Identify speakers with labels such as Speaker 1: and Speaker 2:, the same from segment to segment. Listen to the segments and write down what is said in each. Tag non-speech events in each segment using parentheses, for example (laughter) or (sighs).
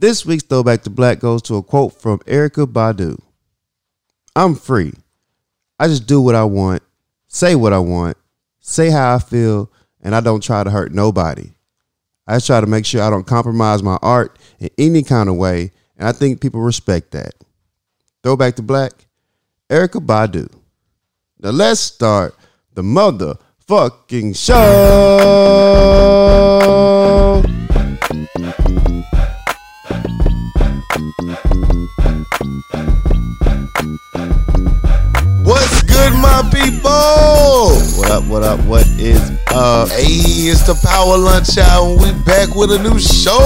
Speaker 1: This week's Throwback to Black goes to a quote from Erykah Badu. I'm free. I just do what I want, say what I want, say how I feel, and I don't try to hurt nobody. I just try to make sure I don't compromise my art in any kind of way, and I think people respect that. Throwback to Black, Erykah Badu. Now let's start the motherfucking show.
Speaker 2: My people?
Speaker 1: What up, what up, what is up?
Speaker 2: Hey, it's the Power Lunch Hour, and we back with a new show.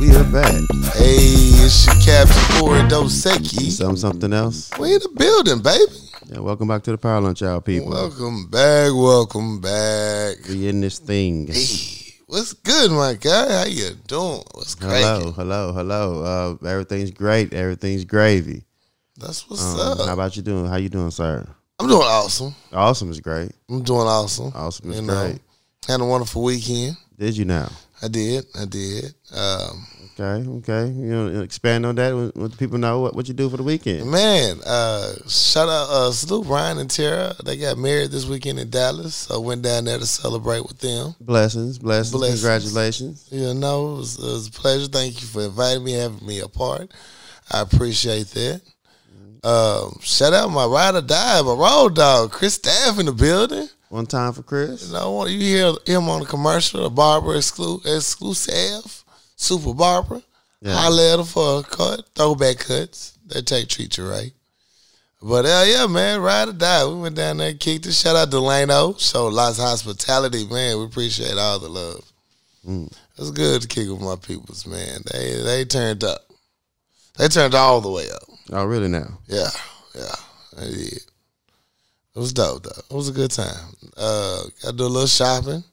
Speaker 1: We are back.
Speaker 2: Hey, it's your Captain Corey Dosecki.
Speaker 1: Something, something else.
Speaker 2: We in the building, baby.
Speaker 1: Yeah, welcome back to the Power Lunch Hour, people.
Speaker 2: Welcome back, welcome back.
Speaker 1: We in this thing.
Speaker 2: Hey, what's good, my guy? How you doing? What's great?
Speaker 1: Hello, hello, hello. Uh, everything's great. Everything's gravy.
Speaker 2: That's what's
Speaker 1: Um,
Speaker 2: up.
Speaker 1: how about you doing? How you doing, sir?
Speaker 2: I'm doing awesome.
Speaker 1: Awesome is great.
Speaker 2: I'm doing awesome.
Speaker 1: Awesome is
Speaker 2: You know,
Speaker 1: great.
Speaker 2: Had a wonderful weekend.
Speaker 1: Did you now?
Speaker 2: I did. I did. Um,
Speaker 1: Okay, okay. You know, expand on that. Let people know what, what you do for the weekend.
Speaker 2: Man, uh, shout out, uh, salute Brian and Tara. They got married this weekend in Dallas. So I went down there to celebrate with them.
Speaker 1: Blessings, blessings,
Speaker 2: Blessings.
Speaker 1: congratulations.
Speaker 2: You know, it was, it was a pleasure. Thank you for inviting me, having me a part. I appreciate that. Um, shout out my ride or die, my road dog, Chris Staff in the building.
Speaker 1: One time for Chris.
Speaker 2: You know, you hear him on the commercial, the barber exclu- exclusive, Super Barber.
Speaker 1: Yeah.
Speaker 2: Holla at for a cut, throwback cuts. They take treat you right. But uh, yeah, man, ride or die. We went down there and kicked it. Shout out Delano. Show lots of hospitality, man. We appreciate all the love.
Speaker 1: Mm.
Speaker 2: It's good to kick with my peoples, man. They they turned up. They turned all the way up.
Speaker 1: Oh, really now?
Speaker 2: Yeah, yeah, they did. It was dope though. It was a good time. Uh, got to do a little shopping.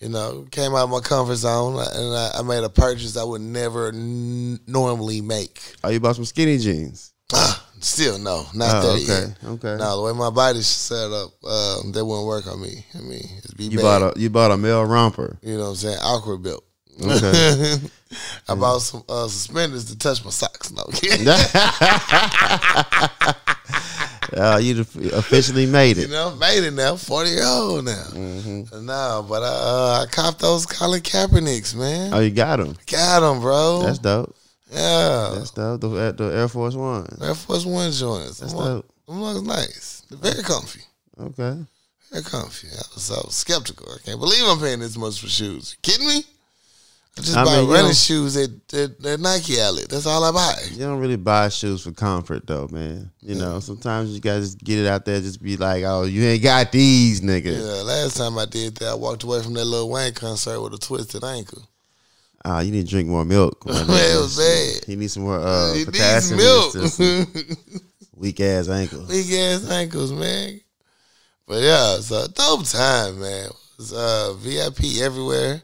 Speaker 2: You know, came out of my comfort zone, and I, I made a purchase I would never n- normally make.
Speaker 1: Oh, you bought some skinny jeans.
Speaker 2: Ah, Still, no, not
Speaker 1: Oh,
Speaker 2: that
Speaker 1: okay,
Speaker 2: yet.
Speaker 1: okay. Okay.
Speaker 2: No, the way my body's set up, um, that wouldn't work on me. I mean, it'd be
Speaker 1: You
Speaker 2: bad.
Speaker 1: bought a you bought a male romper.
Speaker 2: you know what I'm saying? Awkward built.
Speaker 1: Okay. (laughs)
Speaker 2: I bought some uh, suspenders to touch my socks. No, (laughs)
Speaker 1: uh, you officially made it.
Speaker 2: you know, made it now. Forty year old now.
Speaker 1: Mm-hmm.
Speaker 2: No, but I, uh, I copped those Colin Kaepernicks, man.
Speaker 1: Oh, you got them.
Speaker 2: Got them, bro.
Speaker 1: That's dope.
Speaker 2: yeah.
Speaker 1: That's dope. The, the Air Force One.
Speaker 2: Air Force One joints.
Speaker 1: That's
Speaker 2: Them
Speaker 1: dope.
Speaker 2: them look nice. They're very comfy.
Speaker 1: Okay.
Speaker 2: Very comfy. I was, I was skeptical. I can't believe I'm paying this much for shoes. You kidding me? I just
Speaker 1: I
Speaker 2: buy
Speaker 1: mean,
Speaker 2: running shoes at, at, at Nike outlet. That's all I buy.
Speaker 1: You don't really buy shoes for comfort though, man. You know, sometimes you guys just get it out there, just be like, "Oh, you ain't got these, nigga."
Speaker 2: Yeah, last time I did that, I walked away from that Lil Wayne concert with a twisted ankle.
Speaker 1: Ah, you need to drink more milk.
Speaker 2: Man, (laughs) it was bad.
Speaker 1: He needs some more uh,
Speaker 2: He needs
Speaker 1: potassium.
Speaker 2: milk. (laughs)
Speaker 1: Weak ass ankles.
Speaker 2: Weak ass ankles, man. But yeah, it's a dope time, man. It was uh, VIP everywhere.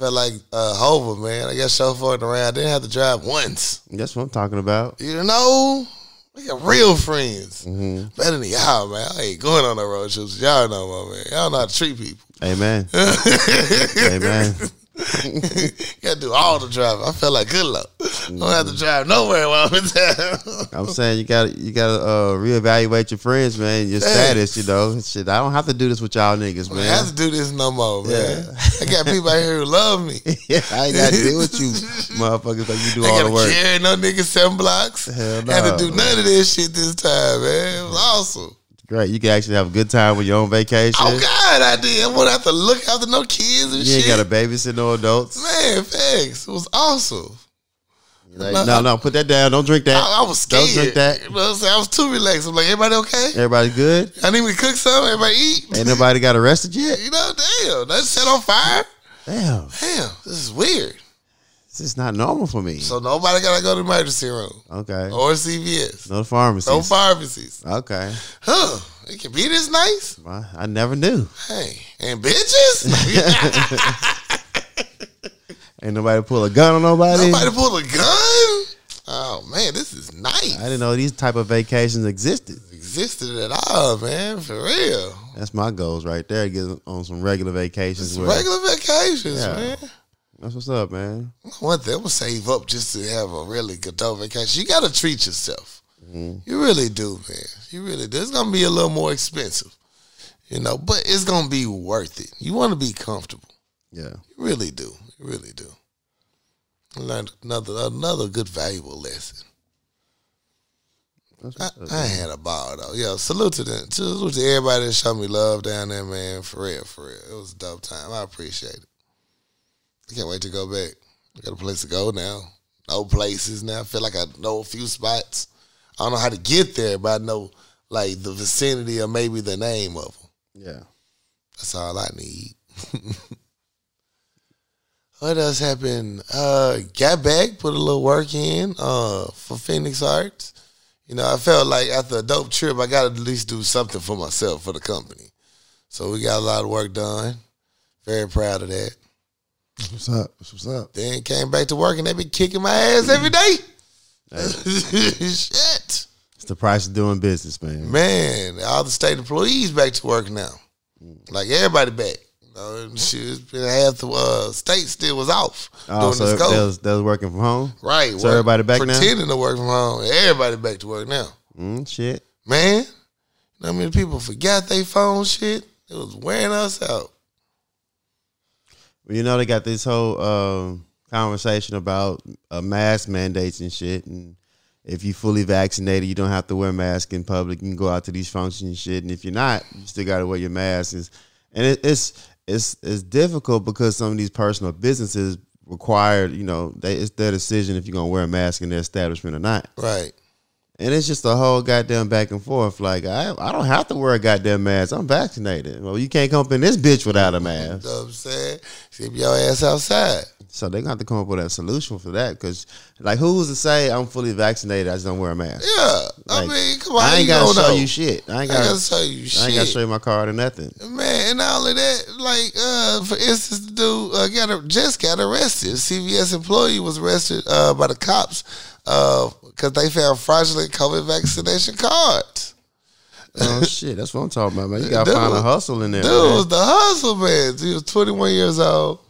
Speaker 2: Felt like uh, Hova, man. I got so chauffeured around. I didn't have to drive once.
Speaker 1: That's what I'm talking about.
Speaker 2: You know, we got real friends.
Speaker 1: hmm
Speaker 2: Better than y'all, man. I ain't going on the road trips. Y'all know, my man. Y'all know how to treat people.
Speaker 1: Amen. (laughs) Amen. (laughs)
Speaker 2: Gotta do all the driving. I felt like good luck. I don't have to drive nowhere while I'm in town. (laughs)
Speaker 1: I'm saying you got to you got to uh, reevaluate your friends, man. Your
Speaker 2: Thanks.
Speaker 1: status, you know. Shit, I don't have to do this with y'all niggas, man.
Speaker 2: I don't have to do this no more, man.
Speaker 1: Yeah.
Speaker 2: I got people out here who love me. (laughs)
Speaker 1: yeah, I ain't got to deal with you, motherfuckers. Like you do
Speaker 2: I
Speaker 1: all the
Speaker 2: gotta
Speaker 1: work.
Speaker 2: carry no niggas seven blocks.
Speaker 1: Hell no
Speaker 2: Had
Speaker 1: no.
Speaker 2: to do none of this shit this time, man. It was awesome.
Speaker 1: Great, you can actually have a good time with your own vacation.
Speaker 2: Oh God, I did. I wouldn't have to look after no kids and shit.
Speaker 1: you ain't got to babysit no adults.
Speaker 2: Man, thanks. It was awesome.
Speaker 1: Like,
Speaker 2: No,
Speaker 1: no, no, put that down. Don't drink that.
Speaker 2: I, I was scared.
Speaker 1: Don't drink that.
Speaker 2: You know what I'm saying? I was too relaxed. I'm like, everybody okay?
Speaker 1: Everybody good?
Speaker 2: I need me to cook something. Everybody eat.
Speaker 1: Ain't nobody got arrested yet?
Speaker 2: You know, damn. That set on fire.
Speaker 1: Damn,
Speaker 2: Damn, this is weird.
Speaker 1: This is not normal for me.
Speaker 2: So nobody gotta go to the emergency room
Speaker 1: Okay.
Speaker 2: or CVS.
Speaker 1: No pharmacies.
Speaker 2: No pharmacies.
Speaker 1: Okay.
Speaker 2: Huh. It can be this nice.
Speaker 1: Well, I never knew.
Speaker 2: Hey, and bitches? (laughs) (laughs)
Speaker 1: Ain't nobody pull a gun on nobody.
Speaker 2: Nobody pull a gun? Oh man, this is nice.
Speaker 1: I didn't know these type of vacations existed.
Speaker 2: existed at all, man. For real.
Speaker 1: That's my goals right there. Get on some regular vacations. Where,
Speaker 2: regular vacations,
Speaker 1: Yeah.
Speaker 2: man.
Speaker 1: That's what's up, man.
Speaker 2: One thing, I'm gonna save up just to have a really good vacation. You gotta treat yourself. Mm-hmm. You really do, man. You really do. It's gonna be a little more expensive, you know, but it's gonna be worth it. You want to be comfortable.
Speaker 1: Yeah.
Speaker 2: You really do. You really do. Learned another another good valuable lesson.
Speaker 1: That's
Speaker 2: I,
Speaker 1: up.
Speaker 2: I had a ball though. Yeah, salute to them. Salute to everybody that showed me love down there, man. For real, for real. It was a dope time. I appreciate it. I can't wait to go back. I got a place to go now. No places now. I feel like I know a few spots. I don't know how to get there, but I know like the vicinity or maybe the name of them.
Speaker 1: Yeah.
Speaker 2: That's all I need. (laughs) what else happened? Uh, got back, put a little work in uh, for Phoenix Arts. You know, I felt like after a dope trip, I got to at least do something for myself, for the company. So we got a lot of work done. Very proud of that.
Speaker 1: What's up? What's up?
Speaker 2: Then came back to work and they been kicking my ass every day. (laughs) Shit.
Speaker 1: It's the price of doing business, man.
Speaker 2: Man, all the state employees back to work now. Like everybody back. You know, shit, half the uh, state still was off
Speaker 1: Oh,
Speaker 2: doing
Speaker 1: so
Speaker 2: COVID.
Speaker 1: was, they was working from home?
Speaker 2: right.
Speaker 1: so everybody back now?
Speaker 2: Pretending to work from home. Everybody back to work now.
Speaker 1: Mm, shit.
Speaker 2: Man, you know how many people forgot they phone shit? It was wearing us out.
Speaker 1: You know they got this whole um, conversation about uh, mask mandates and shit, and if you fully vaccinated, you don't have to wear a mask in public. You can go out to these functions and shit, and if you're not, you still got to wear your mask. And it, it's it's it's difficult because some of these personal businesses require, you know, they, it's their decision if you're gonna wear a mask in their establishment or not.
Speaker 2: Right.
Speaker 1: And it's just a whole goddamn back and forth. Like I, I don't have to wear a goddamn mask. I'm vaccinated. Well, you can't come up in this bitch without a mask.
Speaker 2: You know what I'm saying? Keep your ass outside.
Speaker 1: So they're gonna have to come up with a solution for that. Because, like, who's to say I'm fully vaccinated? I just don't wear a mask.
Speaker 2: Yeah. I mean, come on.
Speaker 1: I ain't
Speaker 2: you
Speaker 1: gotta show
Speaker 2: know?
Speaker 1: you shit. I ain't gotta.
Speaker 2: gotta show you shit.
Speaker 1: I ain't gotta show you my card or nothing.
Speaker 2: Man, and not only that, like uh, for instance, the dude uh, got a, just got arrested. CVS employee was arrested uh, by the cops because they found fraudulent COVID vaccination cards.
Speaker 1: Oh (laughs) shit, that's what I'm talking about, man. You gotta
Speaker 2: Dude,
Speaker 1: find a hustle in there.
Speaker 2: Dude
Speaker 1: man.
Speaker 2: was the hustle man. He was 21 years old.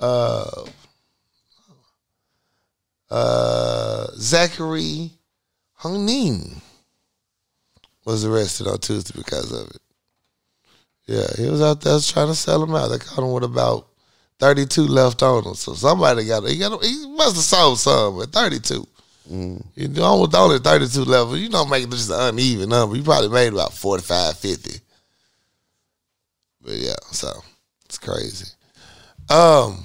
Speaker 2: Uh, uh, Zachary Hungning was arrested on Tuesday because of it. Yeah, he was out there trying to sell them out. They caught him with about 32 left on him. So somebody got he got he must have sold some, but 32. You know, almost only 32 level. You don't make it just an uneven number. You probably made about 45, 50. But yeah, so it's crazy. Um,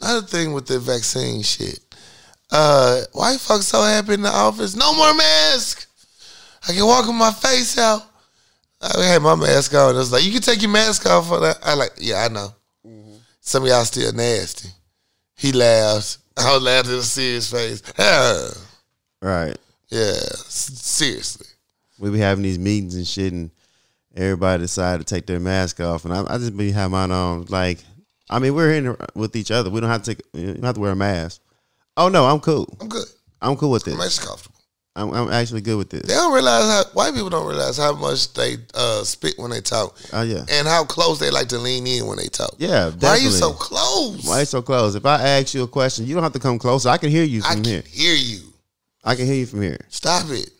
Speaker 2: another thing with the vaccine shit. Uh, white folks so happy in the office. No more mask. I can walk with my face out. I had my mask on. It was like, you can take your mask off for that. I like, yeah, I know. Some of y'all still nasty. He laughs. I was laughing in a serious face. (laughs)
Speaker 1: Right.
Speaker 2: yeah, seriously.
Speaker 1: We be having these meetings and shit, and everybody decided to take their mask off, and I, I just be having mine on. Like, I mean, we're in with each other. We don't have to take. You don't have to wear a mask. Oh no, I'm cool.
Speaker 2: I'm good.
Speaker 1: I'm cool with
Speaker 2: I'm
Speaker 1: this.
Speaker 2: actually comfortable.
Speaker 1: I'm, I'm actually good with this.
Speaker 2: They don't realize how white people don't realize how much they uh, spit when they talk,
Speaker 1: Oh yeah,
Speaker 2: and how close they like to lean in when they talk.
Speaker 1: yeah.
Speaker 2: Why are you so close?
Speaker 1: Why are you so close? If I ask you a question, you don't have to come closer. I can hear you from I
Speaker 2: can
Speaker 1: here.
Speaker 2: hear you.
Speaker 1: I can hear you from here.
Speaker 2: Stop it.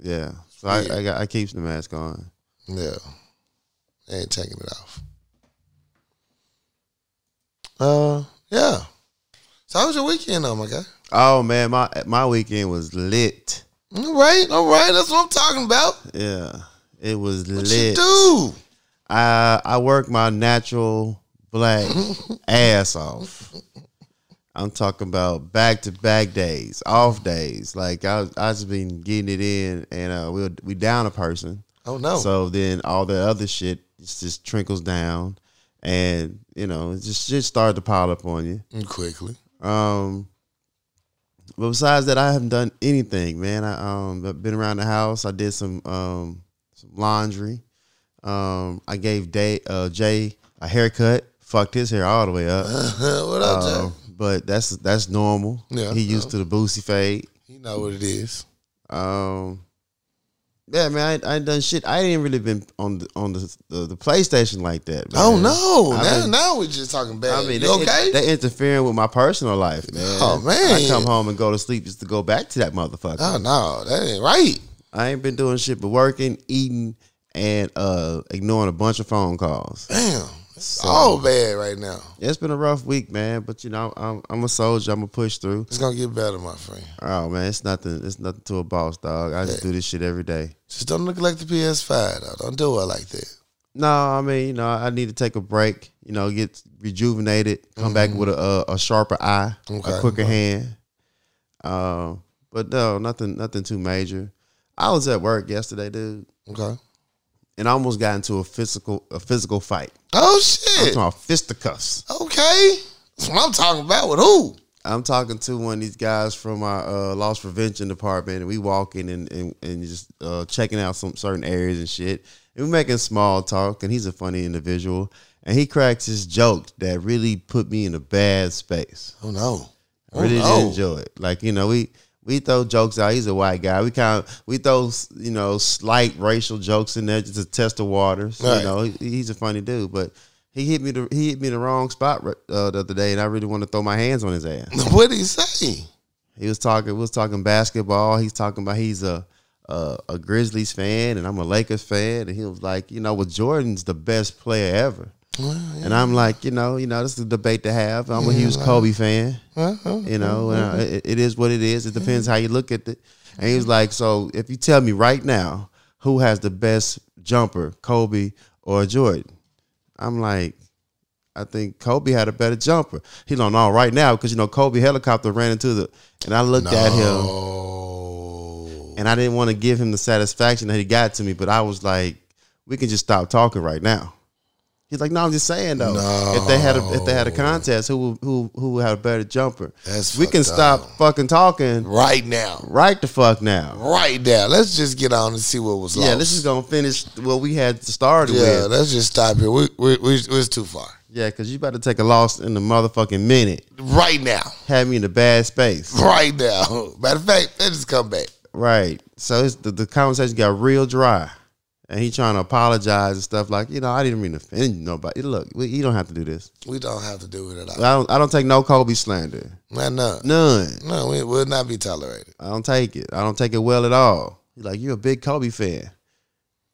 Speaker 1: Yeah. So I,
Speaker 2: Yeah.
Speaker 1: I got I keep the mask on.
Speaker 2: Yeah, I ain't taking it off. Uh, yeah. So how was your weekend, though, my guy?
Speaker 1: Oh man, my my weekend was lit.
Speaker 2: All right, all right. That's what I'm talking about.
Speaker 1: Yeah, it was
Speaker 2: What
Speaker 1: lit.
Speaker 2: do?
Speaker 1: I I work my natural black (laughs) ass off. I'm talking about back to back days, off days. Like I I just been getting it in, and uh, we we down a person.
Speaker 2: Oh no.
Speaker 1: So then all the other shit just, just trickles down, and you know it just just started to pile up on you.
Speaker 2: Mm, Quickly.
Speaker 1: Um, but besides that, I haven't done anything, man. I um I've been around the house. I did some um some laundry. Um, I gave Day uh Jay a haircut. Fucked his hair all the way up. (laughs)
Speaker 2: what up,
Speaker 1: Uh,
Speaker 2: Jay?
Speaker 1: but that's that's normal.
Speaker 2: Yeah,
Speaker 1: he used to the boosie fade.
Speaker 2: You know what it is.
Speaker 1: Um, Yeah, man, I, I done shit. I ain't really been on the on the the, the PlayStation like that.
Speaker 2: Oh
Speaker 1: man.
Speaker 2: no!
Speaker 1: I
Speaker 2: now,
Speaker 1: mean-
Speaker 2: now we're just talking bad.
Speaker 1: I mean, they,
Speaker 2: okay?
Speaker 1: they interfering with my personal life, man.
Speaker 2: Oh, man.
Speaker 1: I come home and go to sleep just to go back to that motherfucker.
Speaker 2: oh no, that ain't right.
Speaker 1: I ain't been doing shit but working, eating, and uh ignoring a bunch of phone calls.
Speaker 2: Damn,
Speaker 1: So-
Speaker 2: all bad right now.
Speaker 1: It's been a rough week, man. But you know, I'm I'm a soldier. I'm gonna push through.
Speaker 2: It's gonna get better, my friend.
Speaker 1: Oh man, it's nothing. It's nothing to a boss, dog. I just do this shit every day.
Speaker 2: Just don't neglect the PS5. Though. Don't do it like that.
Speaker 1: No, I mean, you know, I need to take a break. You know, get rejuvenated, come back with a, a a sharper eye,
Speaker 2: Okay.
Speaker 1: a quicker hand. Um, but no, nothing, nothing too major. I was at work yesterday, dude,
Speaker 2: Okay.
Speaker 1: And I almost got into a physical a physical fight.
Speaker 2: Oh
Speaker 1: I'm
Speaker 2: shit.
Speaker 1: talking about fisticuffs.
Speaker 2: Okay. That's what I'm talking about. With who?
Speaker 1: I'm talking to one of these guys from our uh, loss prevention department, and we walking and and, and just uh, checking out some certain areas and shit. And we're making small talk, and he's a funny individual, and he cracks his joke that really put me in a bad space.
Speaker 2: Oh no.
Speaker 1: I really
Speaker 2: oh,
Speaker 1: did
Speaker 2: no.
Speaker 1: enjoy it. Like you know, we we throw jokes out. He's a white guy. We kind of we throw you know slight racial jokes in there just to test the waters.
Speaker 2: Right.
Speaker 1: You know, he, he's a funny dude, but. He hit me the he hit me the wrong spot uh, the other day, and I really want to throw my hands on his ass. (laughs)
Speaker 2: What did he say?
Speaker 1: He was talking. We was talking basketball. He's talking about he's a, a a Grizzlies fan and I'm a Lakers fan. And he was like, you know, well, Jordan's the best player ever. And I'm like, you know, you know, this is a debate to have. I'm a huge Kobe fan.
Speaker 2: Uh-huh.
Speaker 1: You know, it, it is what it is. It depends how you look at it. And he was like, so if you tell me right now who has the best jumper, Kobe or Jordan, I'm like. I think Kobe had a better jumper. He don't know right now because you know Kobe helicopter ran into the, and I looked at him and I didn't want to give him the satisfaction that he got to me, but I was like, we can just stop talking right now. He's like, no, I'm just saying though. If they had a if they had a contest, who would- who who have a better jumper?
Speaker 2: That's
Speaker 1: we can stop
Speaker 2: up.
Speaker 1: fucking talking
Speaker 2: Right now.
Speaker 1: right the fuck now.
Speaker 2: Right now. Let's just get on and see what was lost.
Speaker 1: Yeah, this is gonna finish what we had started
Speaker 2: Yeah,
Speaker 1: with.
Speaker 2: Yeah, let's just stop here. We we we it's too far.
Speaker 1: Yeah, because you about to take a loss in the motherfucking minute.
Speaker 2: Right now.
Speaker 1: Have me in a bad space.
Speaker 2: Right now. (laughs) Matter of fact, let's just come back.
Speaker 1: Right. So it's the, the conversation got real dry. And he trying to apologize and stuff like, you know, I didn't mean to offend nobody. Look, we, you don't have to do this.
Speaker 2: We don't have to do it at all.
Speaker 1: I don't. I don't take no Kobe slander.
Speaker 2: Man, none.
Speaker 1: None.
Speaker 2: No, it will not be tolerated.
Speaker 1: I don't take it. I don't take it well at all. He's like, you're a big Kobe fan,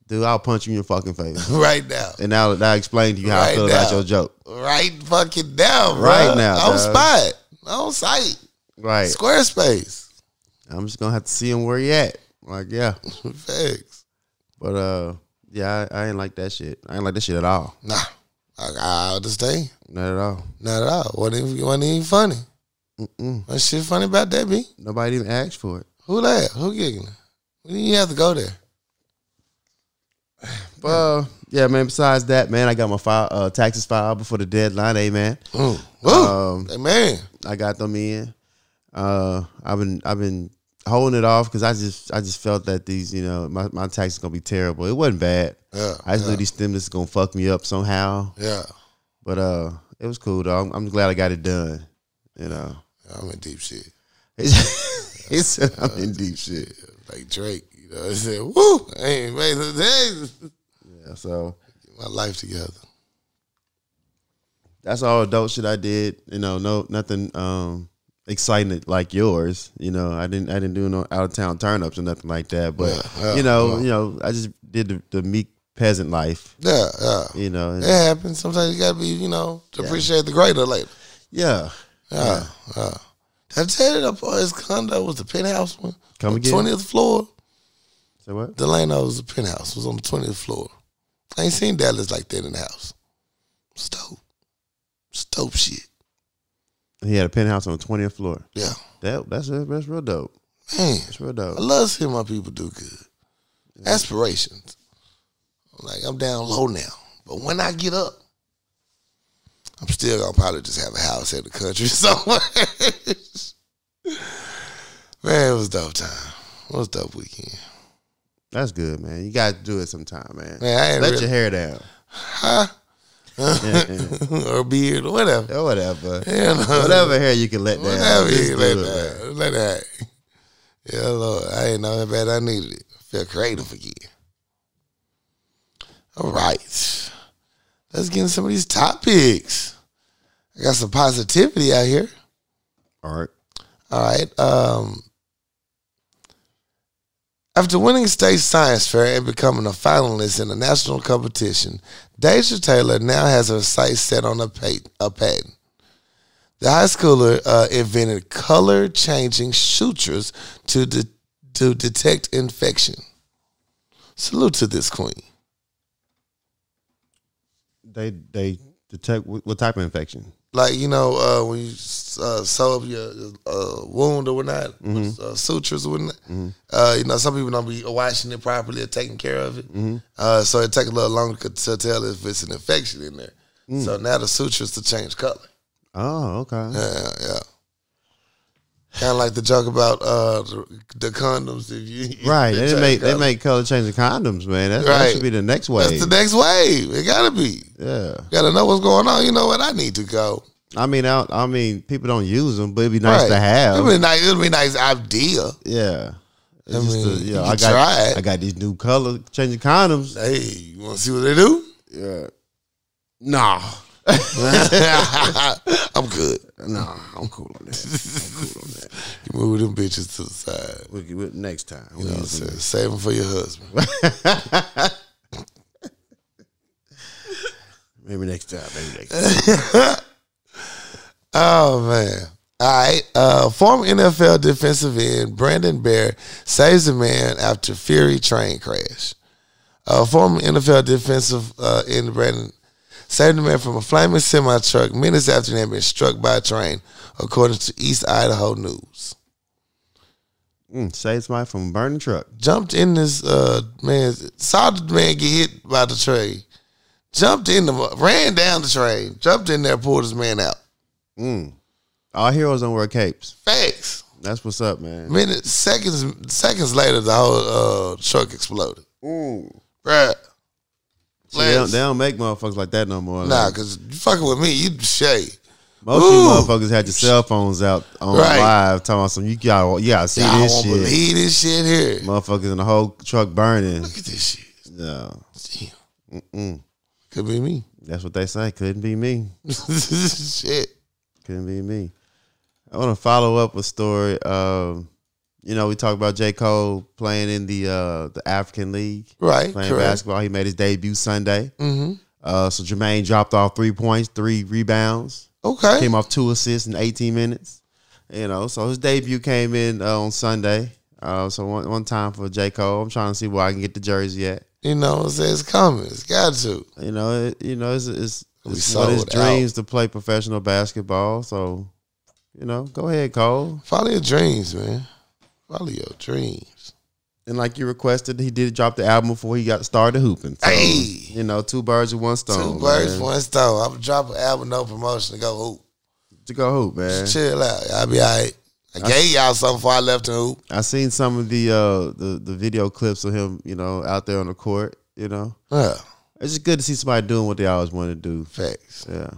Speaker 1: dude. I'll punch you in your fucking face, (laughs)
Speaker 2: Right now.
Speaker 1: and now I'll explain to you how I
Speaker 2: Right
Speaker 1: feel about your joke.
Speaker 2: Right fucking now, bro.
Speaker 1: Right now,
Speaker 2: On
Speaker 1: dog.
Speaker 2: spot. On site.
Speaker 1: Right.
Speaker 2: Squarespace.
Speaker 1: I'm just gonna have to see him where he at. Like, yeah. (laughs)
Speaker 2: Facts.
Speaker 1: But uh, yeah, I, I ain't like that shit. I ain't like that shit at all.
Speaker 2: Nah. I, I understand.
Speaker 1: Not at all.
Speaker 2: Not at all. Wasn't even, wasn't even funny.
Speaker 1: Mm-mm.
Speaker 2: What shit funny about that, B?
Speaker 1: Nobody even asked for it.
Speaker 2: Who that? Who giggling? We didn't even have to go there. (sighs)
Speaker 1: But uh, yeah, man. Besides that, man, I got my file, uh, taxes filed before the deadline. Hey, man.
Speaker 2: Mm.
Speaker 1: Um,
Speaker 2: hey, man.
Speaker 1: I got them in. Uh, I've been I've been holding it off because I just I just felt that these you know my my tax is gonna be terrible. It wasn't bad.
Speaker 2: Yeah.
Speaker 1: I just
Speaker 2: yeah,
Speaker 1: knew these stimulus is gonna fuck me up somehow.
Speaker 2: yeah.
Speaker 1: But uh, it was cool though. I'm, I'm glad I got it done. You know,
Speaker 2: I'm in deep shit.
Speaker 1: he (laughs) said I'm in deep shit.
Speaker 2: Like Drake. You know, I said, woo. I ain't made the day.
Speaker 1: Yeah, so
Speaker 2: Get my life together.
Speaker 1: that's all adult shit I did. You know, no nothing um exciting like yours. You know, I didn't I didn't do no out of town turn ups or nothing like that. But
Speaker 2: Yeah, yeah,
Speaker 1: you know,
Speaker 2: yeah.
Speaker 1: you know, I just did the, the meek peasant life.
Speaker 2: Yeah, yeah.
Speaker 1: You know,
Speaker 2: It happens. Sometimes you gotta be, you know, to appreciate the greater later.
Speaker 1: yeah.
Speaker 2: Yeah, yeah. I tell you that boy's condo was the penthouse one?
Speaker 1: Come again?
Speaker 2: Twentieth floor.
Speaker 1: So what?
Speaker 2: Delano was the penthouse. Was on the twentieth floor. I ain't seen Dallas like that in the house. It's dope. It's dope shit.
Speaker 1: He had a penthouse on the twentieth floor.
Speaker 2: Yeah.
Speaker 1: That that's that's real dope.
Speaker 2: Man,
Speaker 1: That's real dope.
Speaker 2: I love seeing my people do good. Aspirations. Like I'm down low now. But when I get up, I'm still gonna probably just have a house in the country (laughs) somewhere. Man, it was dope time. It was dope weekend.
Speaker 1: That's good, man. You got to do it sometime, man.
Speaker 2: Man,
Speaker 1: Let
Speaker 2: really,
Speaker 1: your hair down.
Speaker 2: huh?
Speaker 1: Yeah, yeah. (laughs)
Speaker 2: or beard, or whatever.
Speaker 1: or whatever.
Speaker 2: Yeah, no.
Speaker 1: Whatever hair you can let down.
Speaker 2: Whatever
Speaker 1: just
Speaker 2: you let
Speaker 1: it, man.
Speaker 2: that. Let that. Yeah, Lord. I didn't know how bad I needed it. Feel creative again. All right. Let's get into some of these topics. I got some positivity out here.
Speaker 1: All right.
Speaker 2: All right. Um, after winning state science fair and becoming a finalist in a national competition, Deja Taylor now has her sights set on a, pat- a patent. The high schooler uh, invented color changing sutures to de- to detect infection. Salute to this queen.
Speaker 1: They they detect what, what type of infection.
Speaker 2: Like you know, uh, when you uh, sew up your uh, wound or whatnot, with, uh, sutures or whatnot. Uh, you know, some people don't be washing it properly or taking care of it, uh, so it take a little longer to tell if it's an infection in there. So now the sutures to change color.
Speaker 1: Oh, okay.
Speaker 2: Yeah, yeah. Kind of like the joke about uh, the, condoms. If you
Speaker 1: Right. They make they make color changing condoms, man. That's, That
Speaker 2: Right.
Speaker 1: should be the next wave.
Speaker 2: That's the next wave. It gotta be.
Speaker 1: yeah.
Speaker 2: Gotta know what's going on. You know what? I need to go.
Speaker 1: I mean, I, I mean, people don't use them, but it'd be nice
Speaker 2: Right.
Speaker 1: to have.
Speaker 2: It'd be nice. It'd be nice idea.
Speaker 1: yeah.
Speaker 2: I mean,
Speaker 1: a- you know, I got. I got these new color changing condoms.
Speaker 2: Hey, you want to see what they do?
Speaker 1: Yeah. Nah. (laughs) (laughs)
Speaker 2: I'm good.
Speaker 1: Nah, I'm cool on that. I'm cool on that.
Speaker 2: You move them bitches to the side.
Speaker 1: We'll get next time.
Speaker 2: You know what I'm saying? Save them for your husband. (laughs)
Speaker 1: Maybe next time. Maybe next time. (laughs)
Speaker 2: Oh man. All right. Uh, former NFL defensive end Brandon Bair saves a man after Fury train crash. Uh, former NFL defensive uh, end Brandon saved a man from a flaming semi truck minutes after he had been struck by a train, according to East Idaho News.
Speaker 1: Mm, save somebody from a burning truck.
Speaker 2: Jumped in this uh, man, saw the man get hit by the train, jumped in the ran down the train, jumped in there, pulled his man out.
Speaker 1: Mm. All heroes don't wear capes.
Speaker 2: Facts.
Speaker 1: That's what's up, man.
Speaker 2: Minutes, seconds, seconds later, the whole uh, truck exploded.
Speaker 1: Mm.
Speaker 2: Bruh.
Speaker 1: See, they, don't, they don't make motherfuckers like that no more.
Speaker 2: Nah,
Speaker 1: Like,
Speaker 2: because you fucking with me, you shade.
Speaker 1: most
Speaker 2: Ooh.
Speaker 1: of you motherfuckers had your cell phones out on
Speaker 2: Right.
Speaker 1: live talking about some. You gotta, you gotta see
Speaker 2: Y'all
Speaker 1: this shit.
Speaker 2: believe this shit here.
Speaker 1: Motherfuckers in the whole truck burning.
Speaker 2: Look at this shit.
Speaker 1: No,
Speaker 2: Damn.
Speaker 1: Mm-mm.
Speaker 2: Could be me.
Speaker 1: that's what they say. Couldn't be me. (laughs)
Speaker 2: shit.
Speaker 1: Couldn't be me. I want to follow up a story. Um, you know, we talked about J. Cole playing in the uh, the African League,
Speaker 2: Right.
Speaker 1: playing
Speaker 2: correct.
Speaker 1: basketball. He made his debut Sunday.
Speaker 2: Mm-hmm.
Speaker 1: Uh, so Jermaine dropped off three points, three rebounds,
Speaker 2: Okay.
Speaker 1: came off two assists in 18 minutes. You know, so his debut came in uh, on Sunday. Uh, so one, one time for J. Cole. I'm trying to see where I can get the jersey at.
Speaker 2: You know, it's, it's coming. It's got to.
Speaker 1: You know, it, you know, it's it's, it's one of his
Speaker 2: sold out.
Speaker 1: dreams to play professional basketball. So, you know, go ahead, Cole.
Speaker 2: Follow your dreams, man. Follow your dreams.
Speaker 1: And like you requested, he did drop the album before he got started hooping. So,
Speaker 2: Hey.
Speaker 1: you know, two birds with one stone.
Speaker 2: Two birds,
Speaker 1: man.
Speaker 2: one stone. I'm gonna drop an album, no promotion, to go hoop.
Speaker 1: To go hoop, man.
Speaker 2: Chill out. I'll be all right. I gave y'all something before I left to hoop.
Speaker 1: I seen some of the uh the the video clips of him, you know, out there on the court. You know,
Speaker 2: Yeah,
Speaker 1: it's just good to see somebody doing what they always wanted to do.
Speaker 2: facts.
Speaker 1: Yeah.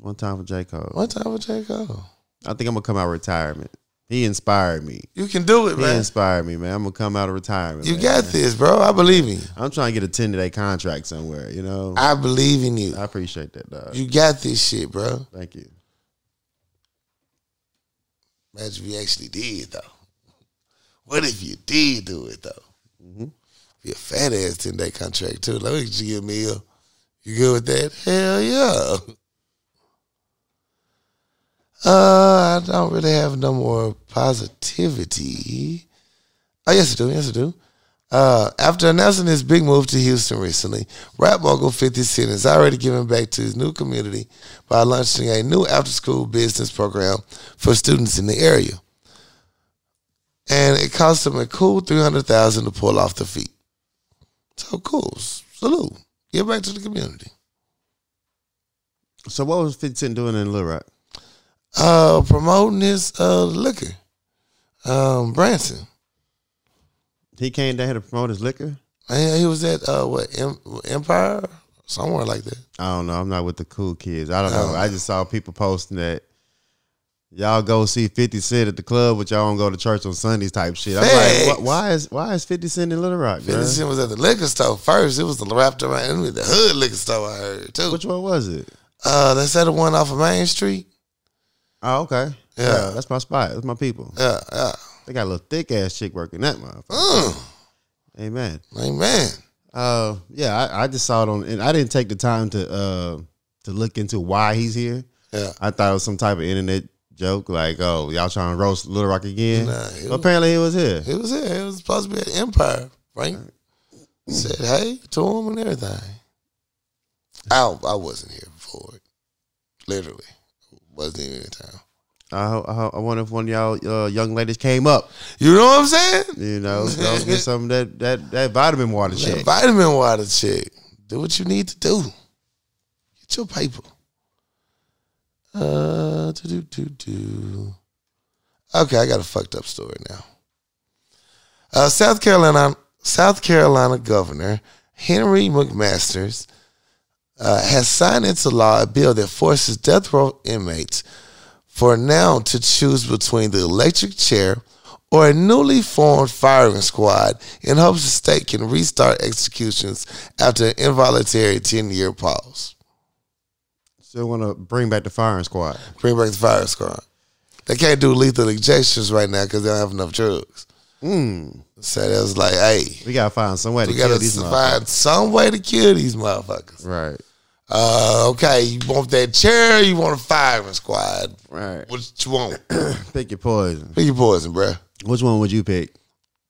Speaker 1: One time for J Cole.
Speaker 2: One time for J. Cole.
Speaker 1: I think I'm gonna come out of retirement. He inspired me.
Speaker 2: You can do it,
Speaker 1: He
Speaker 2: man.
Speaker 1: He inspired me, man. I'm gonna come out of retirement.
Speaker 2: You
Speaker 1: man.
Speaker 2: got this, bro. I believe in you.
Speaker 1: I'm trying to get a 10 day contract somewhere. You know, I,
Speaker 2: believe in you.
Speaker 1: I appreciate that, dog.
Speaker 2: You got this shit, bro.
Speaker 1: Thank you.
Speaker 2: Imagine if you actually did, though. What if you did do it, though?
Speaker 1: Mhm.
Speaker 2: Be a fat ass 10 day contract, too. Like, what you give me a You good with that? Hell yeah. Uh, I don't really have no more positivity. Oh, yes, I do. Yes, I do. Uh, after announcing his big move to Houston recently, rap mogul 50 Cent is already giving back to his new community by launching a new after school business program for students in the area. And it cost him a cool 300000 to pull off the feet. So cool. Salute. Give back to the community.
Speaker 1: So, what was 50 Cent doing in Little Rock?
Speaker 2: Uh, promoting his uh, liquor. Um, Branson.
Speaker 1: He came down here to promote his liquor?
Speaker 2: Man, he was at uh, what em- Empire, somewhere like that.
Speaker 1: I don't know. I'm not with the cool kids. I don't know.
Speaker 2: Oh.
Speaker 1: I just saw people posting that, y'all go see 50 Cent at the club, but y'all don't go to church on Sundays type shit. I'm like,
Speaker 2: Facts.
Speaker 1: why is why is 50 Cent in Little Rock,
Speaker 2: Fifty
Speaker 1: bro?
Speaker 2: Cent was at the liquor store first. It was the wrapped around it was the hood liquor store. I heard too.
Speaker 1: Which one was it?
Speaker 2: Uh, they said the one off of Main Street.
Speaker 1: Oh, okay.
Speaker 2: Yeah.
Speaker 1: that's my spot. That's my people.
Speaker 2: Yeah, yeah.
Speaker 1: They got a little thick ass chick working that motherfucker.
Speaker 2: Mm,
Speaker 1: Amen.
Speaker 2: amen.
Speaker 1: Uh, yeah, I, I just saw it on, and I didn't take the time to uh to look into why he's here.
Speaker 2: Yeah.
Speaker 1: I thought it was some type of internet joke, like, oh, y'all trying to roast Little Rock again.
Speaker 2: Nah, he was-
Speaker 1: apparently, he was here.
Speaker 2: It was it. It was supposed to be an empire. Frank said, "Hey" to him and everything. I I wasn't here for it. Literally, wasn't even in town.
Speaker 1: I, I, I wonder if one of y'all uh, young ladies came up,
Speaker 2: You know what I'm saying?
Speaker 1: you know, go get some of that that that vitamin water
Speaker 2: That
Speaker 1: check.
Speaker 2: vitamin water check. Do what you need to do. Get your paper. Uh, do do do. Okay, I got a fucked up story now. Uh, South Carolina, South Carolina Governor Henry McMaster's uh, has signed into law a bill that forces death row inmates for now to choose between the electric chair or a newly formed firing squad in hopes the state can restart executions after an involuntary 10 year pause.
Speaker 1: Still want to bring back the firing squad.
Speaker 2: Bring back the firing squad. They can't do lethal injections right now because they don't have enough drugs.
Speaker 1: Mm,
Speaker 2: So they was like, hey,
Speaker 1: we gotta find some way to kill these
Speaker 2: find some way to kill these motherfuckers.
Speaker 1: Right,
Speaker 2: Uh, okay, you want that chair? You want a firing squad?
Speaker 1: right.
Speaker 2: What you want? (clears throat)
Speaker 1: Pick your poison.
Speaker 2: Pick your poison, bruh.
Speaker 1: Which one would you pick?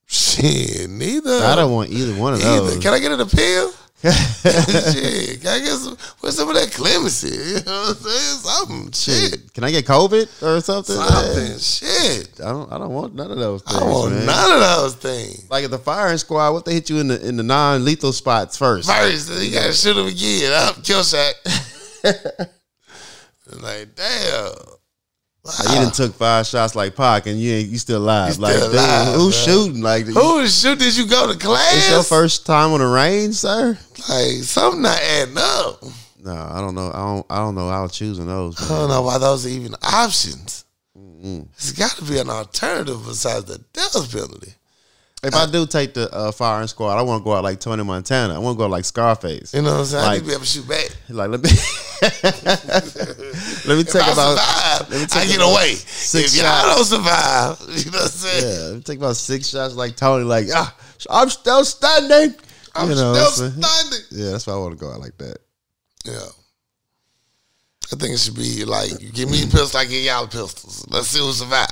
Speaker 2: Shit, neither.
Speaker 1: I don't want either one of
Speaker 2: Either.
Speaker 1: those.
Speaker 2: Can I get it a pill? Shit. Can I get some what's some of that clemency? You know what I'm saying? Something. Shit.
Speaker 1: Shit. Can I get COVID or something?
Speaker 2: Something. Shit.
Speaker 1: I don't. I don't want none of those things.
Speaker 2: I don't want
Speaker 1: man.
Speaker 2: none of those things.
Speaker 1: Like at the firing squad, what they hit you in the in the non lethal spots first?
Speaker 2: First, you gotta shoot him again. Up, kill shot. (laughs) like, damn.
Speaker 1: Like, you done took five shots like Pac, and you ain't you still alive.
Speaker 2: You
Speaker 1: like,
Speaker 2: still
Speaker 1: dude, who's
Speaker 2: bro.
Speaker 1: shooting? Like,
Speaker 2: Who shoot did you go to class?
Speaker 1: it's your first time on the range, sir?
Speaker 2: Like, something not adding up.
Speaker 1: No, I don't know. I don't. I don't know how choosing those.
Speaker 2: I don't know why those are even options. It's got to be an alternative besides the death penalty.
Speaker 1: If I do take the uh, firing squad, I want to go out like Tony Montana. I want to go out like Scarface.
Speaker 2: You know what I'm saying? I
Speaker 1: Like-
Speaker 2: need to be able to shoot back. (laughs)
Speaker 1: Like let me (laughs) let me
Speaker 2: If
Speaker 1: take
Speaker 2: I
Speaker 1: about
Speaker 2: survive,
Speaker 1: let me
Speaker 2: I get away.
Speaker 1: six
Speaker 2: If y'all
Speaker 1: shots.
Speaker 2: don't survive, (laughs) you know what I'm saying?
Speaker 1: yeah, let me take about six shots like Tony. Like ah, I'm still standing.
Speaker 2: I'm
Speaker 1: You know,
Speaker 2: still standing.
Speaker 1: Yeah, that's why I want to go out like that.
Speaker 2: Yeah. I think it should be like, you give me a pistol, I give y'all pistols. Let's see who survive.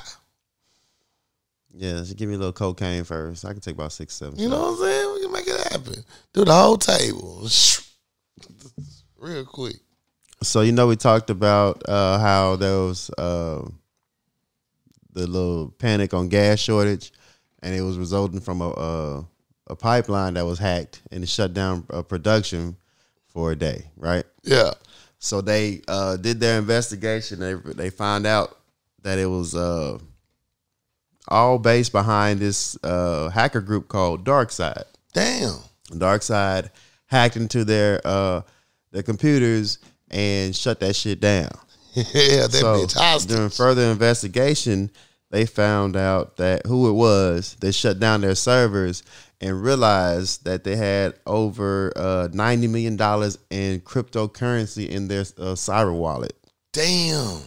Speaker 1: Yeah, just give me a little cocaine first. I can take about six, seven.
Speaker 2: You
Speaker 1: shots.
Speaker 2: know what I'm saying? We can make it happen. Do the whole table. (laughs) Real quick.
Speaker 1: So you know we talked about uh, how there was uh, the little panic on gas shortage, and it was resulting from a a, a pipeline that was hacked and it shut down uh, production for a day, right?
Speaker 2: Yeah.
Speaker 1: So they uh, did their investigation. They they found out that it was uh, all based behind this uh, hacker group called DarkSide.
Speaker 2: Damn.
Speaker 1: DarkSide hacked into their uh, their computers and shut that shit down. (laughs)
Speaker 2: yeah, that
Speaker 1: so
Speaker 2: bitch hostile.
Speaker 1: during further investigation, they found out that who it was that shut down their servers and realized that they had over uh, ninety million dollars in cryptocurrency in their uh, cyber wallet.
Speaker 2: Damn.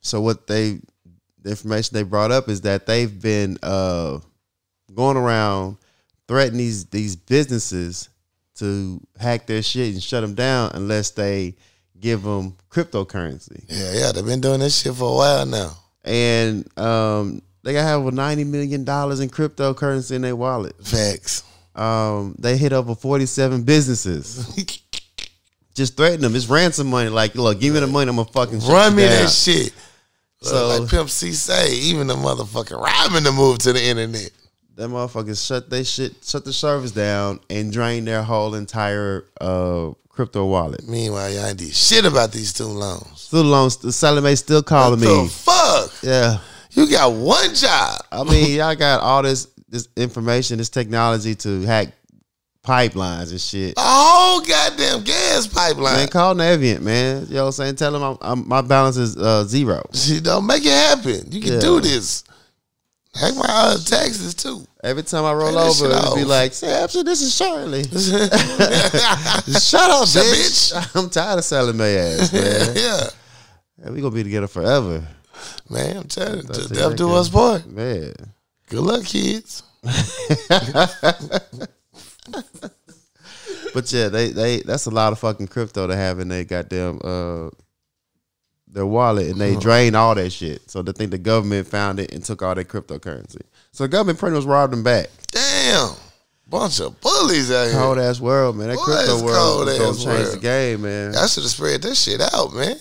Speaker 1: So what they the information they brought up is that they've been uh, going around threatening these these businesses to hack their shit and shut them down unless they give them cryptocurrency.
Speaker 2: Yeah, yeah, they've been doing this shit for a while now.
Speaker 1: And um, they got have over ninety million dollars in cryptocurrency in their wallet.
Speaker 2: Facts.
Speaker 1: Um, they hit over forty seven businesses. (laughs) Just threaten them. It's ransom money. Like, look, give me the money. I'm gonna fucking
Speaker 2: Run me
Speaker 1: down.
Speaker 2: that shit.
Speaker 1: So-
Speaker 2: like Pimp C say, even the motherfucking robbing to move to the internet.
Speaker 1: Them motherfuckers shut they shit, shut the service down, and drain their whole entire uh, crypto wallet.
Speaker 2: Meanwhile, y'all ain't did shit about these student loans.
Speaker 1: Still loans, the Sallie Mae still calling
Speaker 2: the
Speaker 1: me.
Speaker 2: fuck?
Speaker 1: Yeah,
Speaker 2: You got one job.
Speaker 1: I mean, y'all got all this this information, this technology to hack pipelines and shit.
Speaker 2: A whole goddamn gas pipeline.
Speaker 1: Man, call Navient, man. You know what I'm saying? Tell them I'm, I'm, my balance is uh, zero.
Speaker 2: Shit, don't make it happen. You can
Speaker 1: Yeah.
Speaker 2: do this. Heck, my uh, taxes too.
Speaker 1: Every time I roll over, it'll be like, Samson, this is Shirley. (laughs)
Speaker 2: Shut
Speaker 1: up,
Speaker 2: Shut
Speaker 1: bitch. (laughs) I'm tired of selling my ass, (laughs) man.
Speaker 2: yeah,
Speaker 1: Yeah, we gonna be together forever,
Speaker 2: man. I'm telling you, to death do us part.
Speaker 1: man.
Speaker 2: Good luck, kids.
Speaker 1: But yeah, they they that's a lot of fucking crypto to have in their goddamn uh their wallet, and they drain all that shit. So they think the government found it and took all that cryptocurrency. So the government much robbed them back.
Speaker 2: Damn, bunch of bullies out here.
Speaker 1: Cold ass world, man. That
Speaker 2: Boy,
Speaker 1: crypto world
Speaker 2: cold
Speaker 1: is gonna
Speaker 2: ass
Speaker 1: change the game, man.
Speaker 2: I should have spread this shit out, man.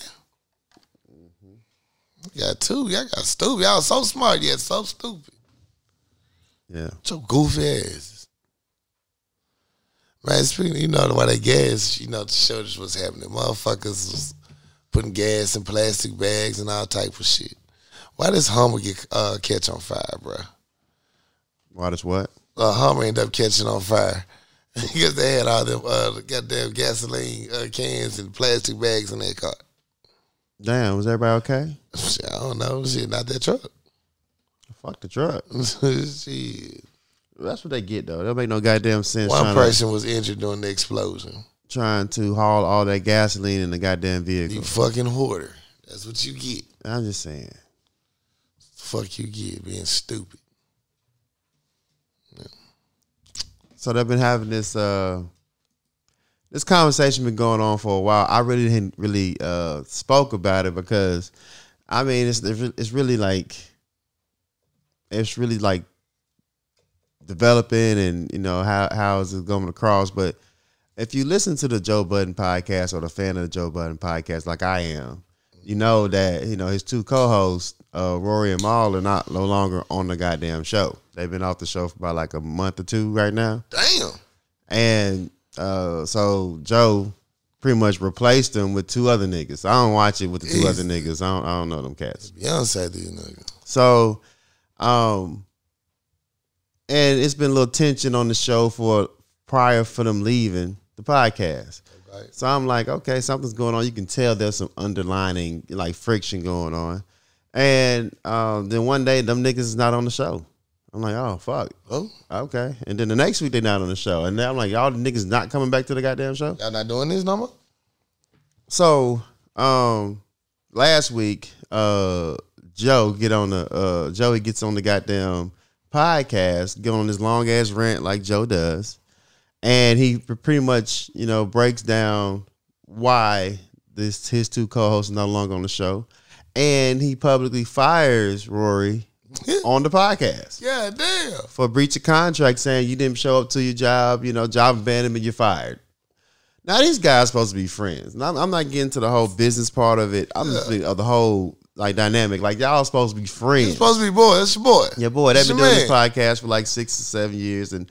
Speaker 2: Got two. Y'all got stupid. Y'all so smart yet so stupid.
Speaker 1: Yeah.
Speaker 2: So goofy ass. Man, speaking, you know why they gas, you know, to show us what's happening. Motherfuckers was putting gas in plastic bags and all type of shit. Why does Hummer get uh, catch on fire, bro?
Speaker 1: Why does what?
Speaker 2: A Hummer end up catching on fire (laughs) because they had all them uh, the goddamn gasoline uh, cans and plastic bags in their car.
Speaker 1: Damn, was everybody okay?
Speaker 2: Shit, I don't know. Shit, not that truck.
Speaker 1: Fuck the truck. (laughs)
Speaker 2: shit.
Speaker 1: That's what they get though. That make no goddamn sense.
Speaker 2: One person was injured during the explosion.
Speaker 1: trying to haul all that gasoline in the goddamn vehicle.
Speaker 2: You fucking hoarder. That's what you get.
Speaker 1: I'm just saying.
Speaker 2: Fuck you get being stupid.
Speaker 1: So they've been having this uh this conversation been going on for a while. I really didn't really uh spoke about it because I mean it's it's really like it's really like developing and you know how how is it going across but if you listen to the Joe Budden podcast or the fan of the Joe Budden podcast like I am you know that you know his two co-hosts uh, Rory and Mal are not no longer on the goddamn show. They've been off the show for about like a month or two right now,
Speaker 2: Damn.
Speaker 1: and uh, so Joe pretty much replaced them with two other niggas. I don't watch it with the two other niggas. I don't, I don't know them cats.
Speaker 2: Beyonce these niggas.
Speaker 1: So, um, and it's been a little tension on the show for prior for them leaving the podcast.
Speaker 2: Right.
Speaker 1: So I'm like, okay, something's going on. You can tell there's some underlining like friction going on. And um, then one day, them niggas is not on the show. I'm like, oh fuck,
Speaker 2: Oh,
Speaker 1: okay. And then the next week they not on the show, and then I'm like, y'all the niggas not coming back to the goddamn show.
Speaker 2: y'all not doing this no more?
Speaker 1: So, um, last week, uh, Joe get on the uh, Joey gets on the goddamn podcast, get on this long ass rant like Joe does, and he pretty much you know breaks down why this his two co-hosts are no longer on the show, and he publicly fires Rory (laughs) on the podcast
Speaker 2: Yeah, damn.
Speaker 1: for breach of contract, saying you didn't show up to your job, you know, job abandonment, you're fired. Now these guys supposed to be friends. And I'm, I'm not getting to the whole business part of it. I'm just of the whole like dynamic. Like y'all supposed to be friends.
Speaker 2: supposed to be boy. That's your boy.
Speaker 1: Yeah, boy, they've been doing this podcast for like six or seven years, and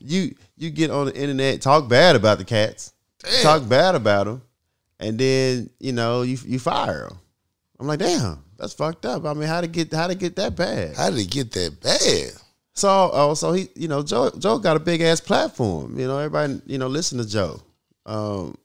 Speaker 1: you you get on the internet, talk bad about the cats,
Speaker 2: Damn.
Speaker 1: talk bad about them, and then you know you you fire them. I'm like, damn, that's fucked up. I mean, how to get how to get that bad?
Speaker 2: How did it get that bad?
Speaker 1: So, oh, so he, you know, Joe, Joe got a big ass platform. You know, everybody, you know, listen to Joe. Um,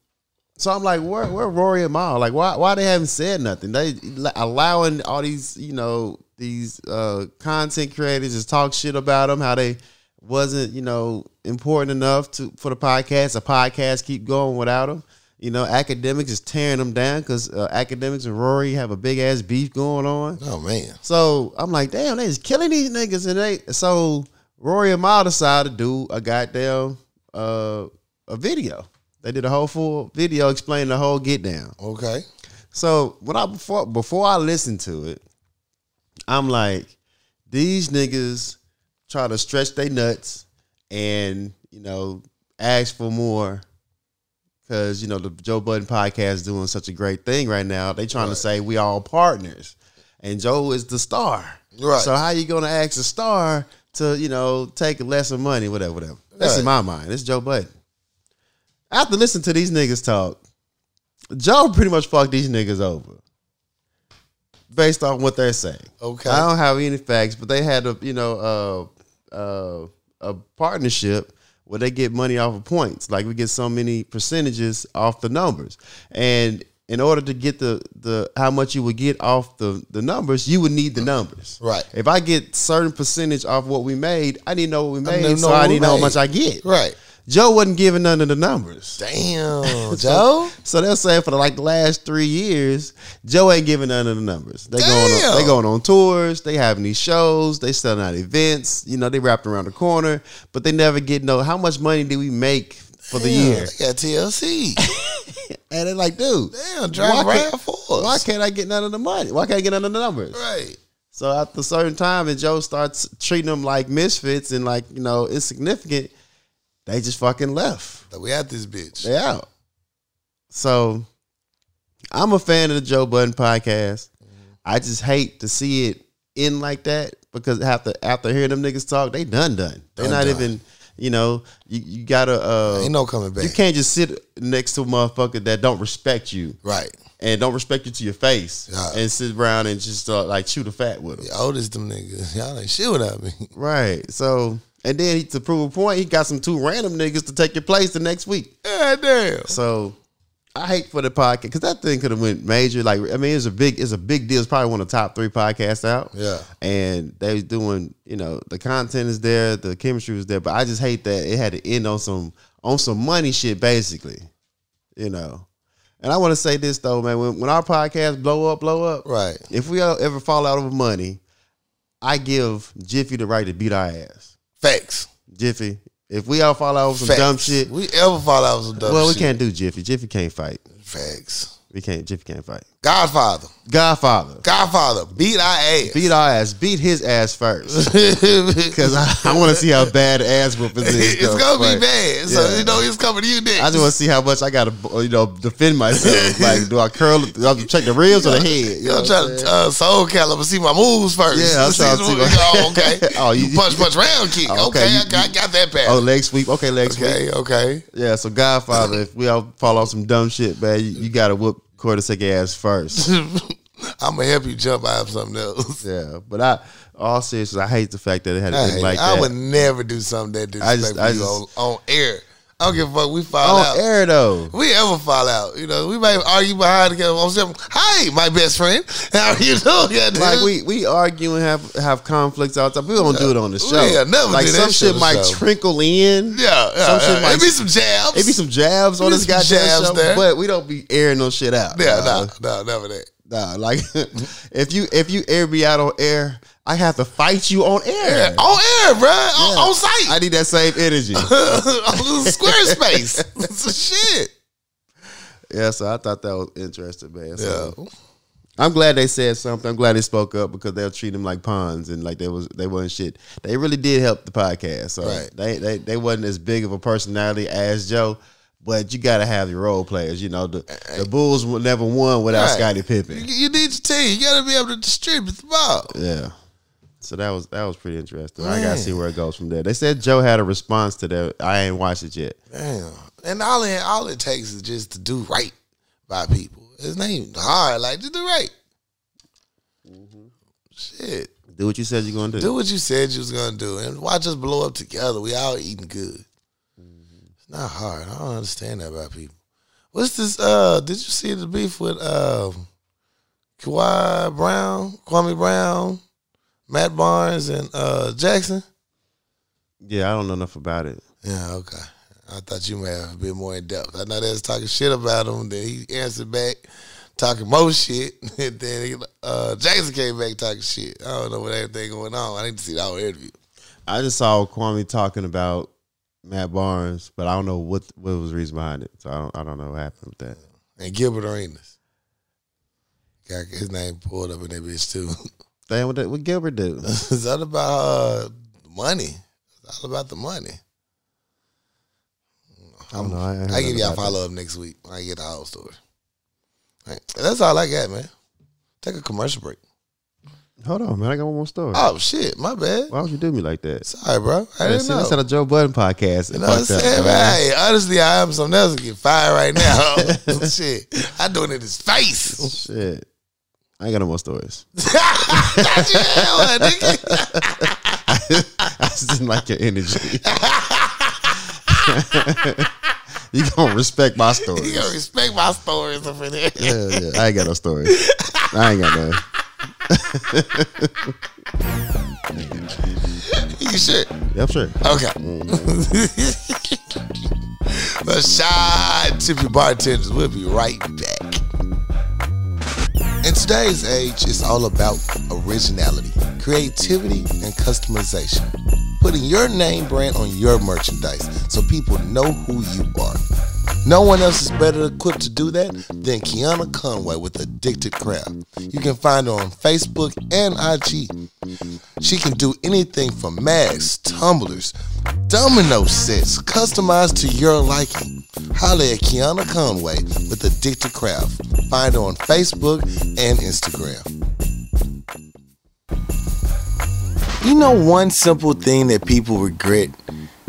Speaker 1: so I'm like, where, where Rory and Mal? Like, why, why they haven't said nothing? They allowing all these, you know, these uh, content creators just talk shit about them, how they wasn't, you know, important enough to for the podcast. The podcast keep going without them. You know, Akademiks is tearing them down because uh, Akademiks and Rory have a big ass beef going on.
Speaker 2: Oh man.
Speaker 1: So I'm like, damn, they just killing these niggas, and they so Rory and Mal decided to do a goddamn uh a video. They did a whole full video explaining the whole get down.
Speaker 2: Okay.
Speaker 1: So when I before before I listened to it, I'm like, these niggas try to stretch their nuts and you know ask for more because you know the Joe Budden podcast is doing such a great thing right now. They trying to say we all partners, and Joe is the star.
Speaker 2: Right.
Speaker 1: So how you gonna ask a star to you know take lesser money, whatever, whatever? That's in my mind. It's Joe Budden. After listening to these niggas talk, Joe pretty much fucked these niggas over. Based on what they're saying.
Speaker 2: Okay.
Speaker 1: I don't have any facts, but they had a you know uh, uh, a partnership where they get money off of points. Like we get so many percentages off the numbers. And in order to get the the how much you would get off the the numbers, you would need the numbers.
Speaker 2: Right.
Speaker 1: If I get certain percentage off what we made, I need to know what we made,
Speaker 2: to
Speaker 1: so I need to know how much I get.
Speaker 2: Right.
Speaker 1: Joe wasn't giving none of the numbers.
Speaker 2: Damn, (laughs) Joe.
Speaker 1: So they're saying for like the last three years, Joe ain't giving none of the numbers. They going on, they going on tours, they having these shows, they selling out events. You know, they wrapped around the corner, but they never get no. How much money did we make for the
Speaker 2: Damn,
Speaker 1: year?
Speaker 2: They got TLC. (laughs)
Speaker 1: And they're like, dude,
Speaker 2: Damn, drive
Speaker 1: why can't,
Speaker 2: for us.
Speaker 1: why can't I get none of the money? Why can't I get none of the numbers?
Speaker 2: Right.
Speaker 1: So after a certain time, and Joe starts treating them like misfits and like you know insignificant, they just fucking left.
Speaker 2: We at this bitch.
Speaker 1: They out. So I'm a fan of the Joe Budden podcast. I just hate to see it end like that because after after hearing them niggas talk, they done done. They're
Speaker 2: Done
Speaker 1: not
Speaker 2: done.
Speaker 1: even, you know, you, you gotta uh
Speaker 2: Ain't no coming back.
Speaker 1: you can't just sit next to a motherfucker that don't respect you
Speaker 2: Right.
Speaker 1: and don't respect you to your face and sit around and just uh, like shoot a fat with them.
Speaker 2: The oldest them niggas. (laughs) Y'all ain't shit without me.
Speaker 1: Right. So and then he, to prove a point, he got some two random niggas to take your place the next week.
Speaker 2: God damn.
Speaker 1: So I hate for the podcast because that thing could have went major. Like I mean, it's a big, it's a big deal. It's probably one of the top three podcasts out.
Speaker 2: Yeah.
Speaker 1: and they doing, you know, the content is there, the chemistry was there, but I just hate that it had to end on some on some money shit, basically. You know, and I want to say this though, man. When when our podcast blow up, blow up,
Speaker 2: Right.
Speaker 1: if we ever fall out over money, I give Jiffy the right to beat our ass.
Speaker 2: Facts.
Speaker 1: Jiffy, if we all fall out over some
Speaker 2: Facts.
Speaker 1: dumb shit,
Speaker 2: We ever fall out with some dumb shit.
Speaker 1: well, we
Speaker 2: shit.
Speaker 1: can't do Jiffy. Jiffy can't fight.
Speaker 2: Facts.
Speaker 1: We can't. Jiffy can't fight.
Speaker 2: Godfather.
Speaker 1: Godfather,
Speaker 2: Godfather. Beat our ass.
Speaker 1: beat our ass. Beat his ass first, (laughs) because I, I want to see how bad ass whooping is.
Speaker 2: it's gonna be bad. So
Speaker 1: yeah.
Speaker 2: you know it's coming to you next.
Speaker 1: I just want to see how much I got to, you know, defend myself. (laughs) like, do I curl? Do I check the ribs or the head? You know
Speaker 2: I'm trying to uh, Soulcalibur, see my moves first.
Speaker 1: Yeah, I'm trying to see my-
Speaker 2: Oh, okay. (laughs)
Speaker 1: Oh, you-
Speaker 2: you punch, punch, round kick.
Speaker 1: Oh, okay,
Speaker 2: okay,
Speaker 1: you-
Speaker 2: I, got, got that back.
Speaker 1: Oh, leg sweep. Okay, leg sweep.
Speaker 2: okay, okay.
Speaker 1: Yeah, so Godfather, if we all fall off some dumb shit, man, you, you got to whoop Cortisec ass first. (laughs)
Speaker 2: I'm gonna help you jump out of something else. (laughs)
Speaker 1: yeah, but I, all seriousness, I hate the fact that it had to
Speaker 2: I,
Speaker 1: be
Speaker 2: hate-
Speaker 1: like
Speaker 2: I
Speaker 1: that.
Speaker 2: would never do something that
Speaker 1: I just-
Speaker 2: disrespectful
Speaker 1: I
Speaker 2: you
Speaker 1: just-
Speaker 2: on, on air. I don't give a fuck. We fall
Speaker 1: on
Speaker 2: out.
Speaker 1: air though.
Speaker 2: We ever fall out, you know, we might argue behind the camera. I'm saying, Hi, my best friend. (laughs) How are you doing?
Speaker 1: Like we we argue and have have conflicts all the time. We don't do it on the show.
Speaker 2: Yeah, never
Speaker 1: like
Speaker 2: do that
Speaker 1: some
Speaker 2: shit
Speaker 1: shit might
Speaker 2: show.
Speaker 1: trickle in.
Speaker 2: yeah, yeah,
Speaker 1: some shit
Speaker 2: yeah.
Speaker 1: might-
Speaker 2: It be some jabs.
Speaker 1: It be some jabs on this goddamn
Speaker 2: jabs
Speaker 1: show,
Speaker 2: there.
Speaker 1: but we don't be airing no shit out.
Speaker 2: Yeah, no, no, never that.
Speaker 1: Nah, like (laughs) if you if you air me out on air, I have to fight you on air.
Speaker 2: On air, bro. On, on site.
Speaker 1: I need that same energy. (laughs)
Speaker 2: Squarespace. (laughs) Shit.
Speaker 1: yeah, so I thought that was interesting, man.
Speaker 2: Yeah.
Speaker 1: So I'm glad they said something. I'm glad they spoke up because they'll treat them like pawns and like they was they wasn't shit. They really did help the podcast. So
Speaker 2: Right.
Speaker 1: they, they they wasn't as big of a personality as Joe. But you gotta have your role players. You know, the, the Bulls would never won without
Speaker 2: Right.
Speaker 1: Scottie
Speaker 2: You,
Speaker 1: Pippen.
Speaker 2: you need your team. You gotta be able to distribute the ball.
Speaker 1: Yeah. So that was that was pretty interesting. I gotta see where it goes from there. They said Joe had a response to that. I ain't watched it yet.
Speaker 2: Damn. And all it all it takes is just to do right by people. It's not even hard. Like just do right. Shit.
Speaker 1: Do what you said you're gonna do.
Speaker 2: Do what you said you was gonna do, and watch us blow up together. We all eating good. It's not hard. I don't understand that about people. What's this? Uh, did you see the beef with um, Kawhi Brown, Kwame Brown, Matt Barnes, and uh, Jackson?
Speaker 1: Yeah, I don't know enough about it.
Speaker 2: Yeah, okay. I thought you may have been more in depth. I know they was talking shit about him. Then he answered back, talking more shit. (laughs) And then he, uh, Jackson came back talking shit. I don't know what everything going on. I need to see the whole interview.
Speaker 1: I just saw Kwame talking about Matt Barnes, but I don't know what what was the reason behind it. So I don't I don't know what happened with that.
Speaker 2: And Gilbert Arenas. Got his name pulled up in that bitch too. (laughs)
Speaker 1: What, that, what Gilbert do? (laughs)
Speaker 2: it's all about uh, money. It's all about the money.
Speaker 1: I don't know. I,
Speaker 2: I give y'all follow up next week. when I get the whole story. All right. That's all I got, man. Take a commercial break.
Speaker 1: Hold on, man. I got one more story.
Speaker 2: Oh shit, my bad.
Speaker 1: Why would you do me like that?
Speaker 2: Sorry, bro. I didn't know.
Speaker 1: That's the Joe Budden podcast.
Speaker 2: You know what I'm
Speaker 1: up,
Speaker 2: saying,
Speaker 1: man.
Speaker 2: Hey, honestly, I am something else to get fired right now. (laughs) shit, I doing it in his face.
Speaker 1: Shit. I ain't got no more stories.
Speaker 2: Got you, hell, nigga. (laughs)
Speaker 1: I just didn't like your energy. (laughs) you gonna respect my stories.
Speaker 2: You gonna respect my stories over there.
Speaker 1: Yeah, yeah. I ain't got no story. I ain't got none. (laughs)
Speaker 2: You sure?
Speaker 1: Yeah, I'm sure.
Speaker 2: Okay. Mm-hmm. but shot tippy bartenders. We'll be right back. In today's age, it's all about originality, creativity, and customization. Putting your name brand on your merchandise so people know who you are. No one else is better equipped to do that than Kiana Conway with Addicted Craft. You can find her on Facebook and IG. She can do anything from masks, tumblers, domino sets, customized to your liking. Holla at Kiana Conway with Addicted Craft. Find her on Facebook and Instagram. You know one simple thing that people regret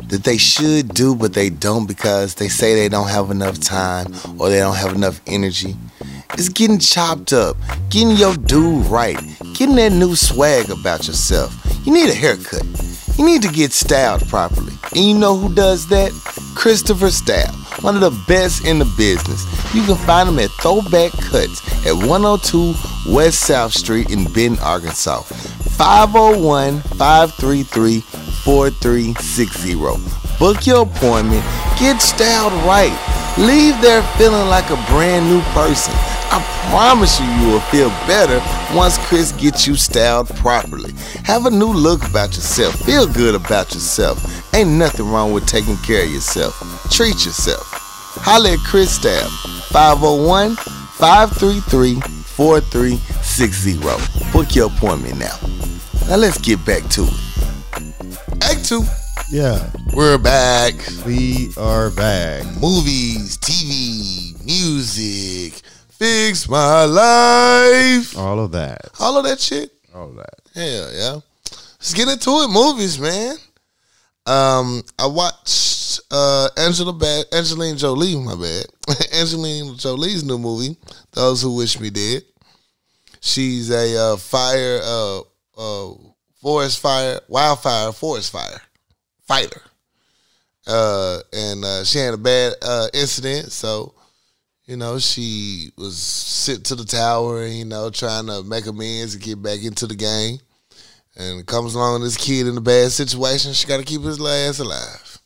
Speaker 2: that they should do but they don't because they say they don't have enough time or they don't have enough energy? It's getting chopped up, getting your dude right, getting that new swag about yourself. You need a haircut. You need to get styled properly. And you know who does that? Christopher Style, one of the best in the business. You can find him at Throwback Cuts at 102 West South Street in Benton, Arkansas. 501 533 4360. Book your appointment, get styled right. Leave there feeling like a brand new person. I promise you, you will feel better once Chris gets you styled properly. Have a new look about yourself. Feel good about yourself. Ain't nothing wrong with taking care of yourself. Treat yourself. Holla at Chris Style, 501 533 4360. Book your appointment now. Now let's get back to it. Act 2.
Speaker 1: Yeah,
Speaker 2: We're back.
Speaker 1: we are back.
Speaker 2: Movies, TV, music, fix my life.
Speaker 1: All of that.
Speaker 2: All of that shit.
Speaker 1: All of that.
Speaker 2: Hell yeah. Let's get into it. Movies, man. Um, I watched uh Angela Bad Angelina Jolie, my bad. (laughs) Angelina Jolie's new movie, Those Who Wish Me Dead. She's a uh, fire uh uh forest fire wildfire forest fire fighter. Uh and uh she had a bad uh incident, so you know, she was sent to the tower you know, trying to make amends and get back into the game. And comes along this kid in a bad situation. She got to keep his ass alive.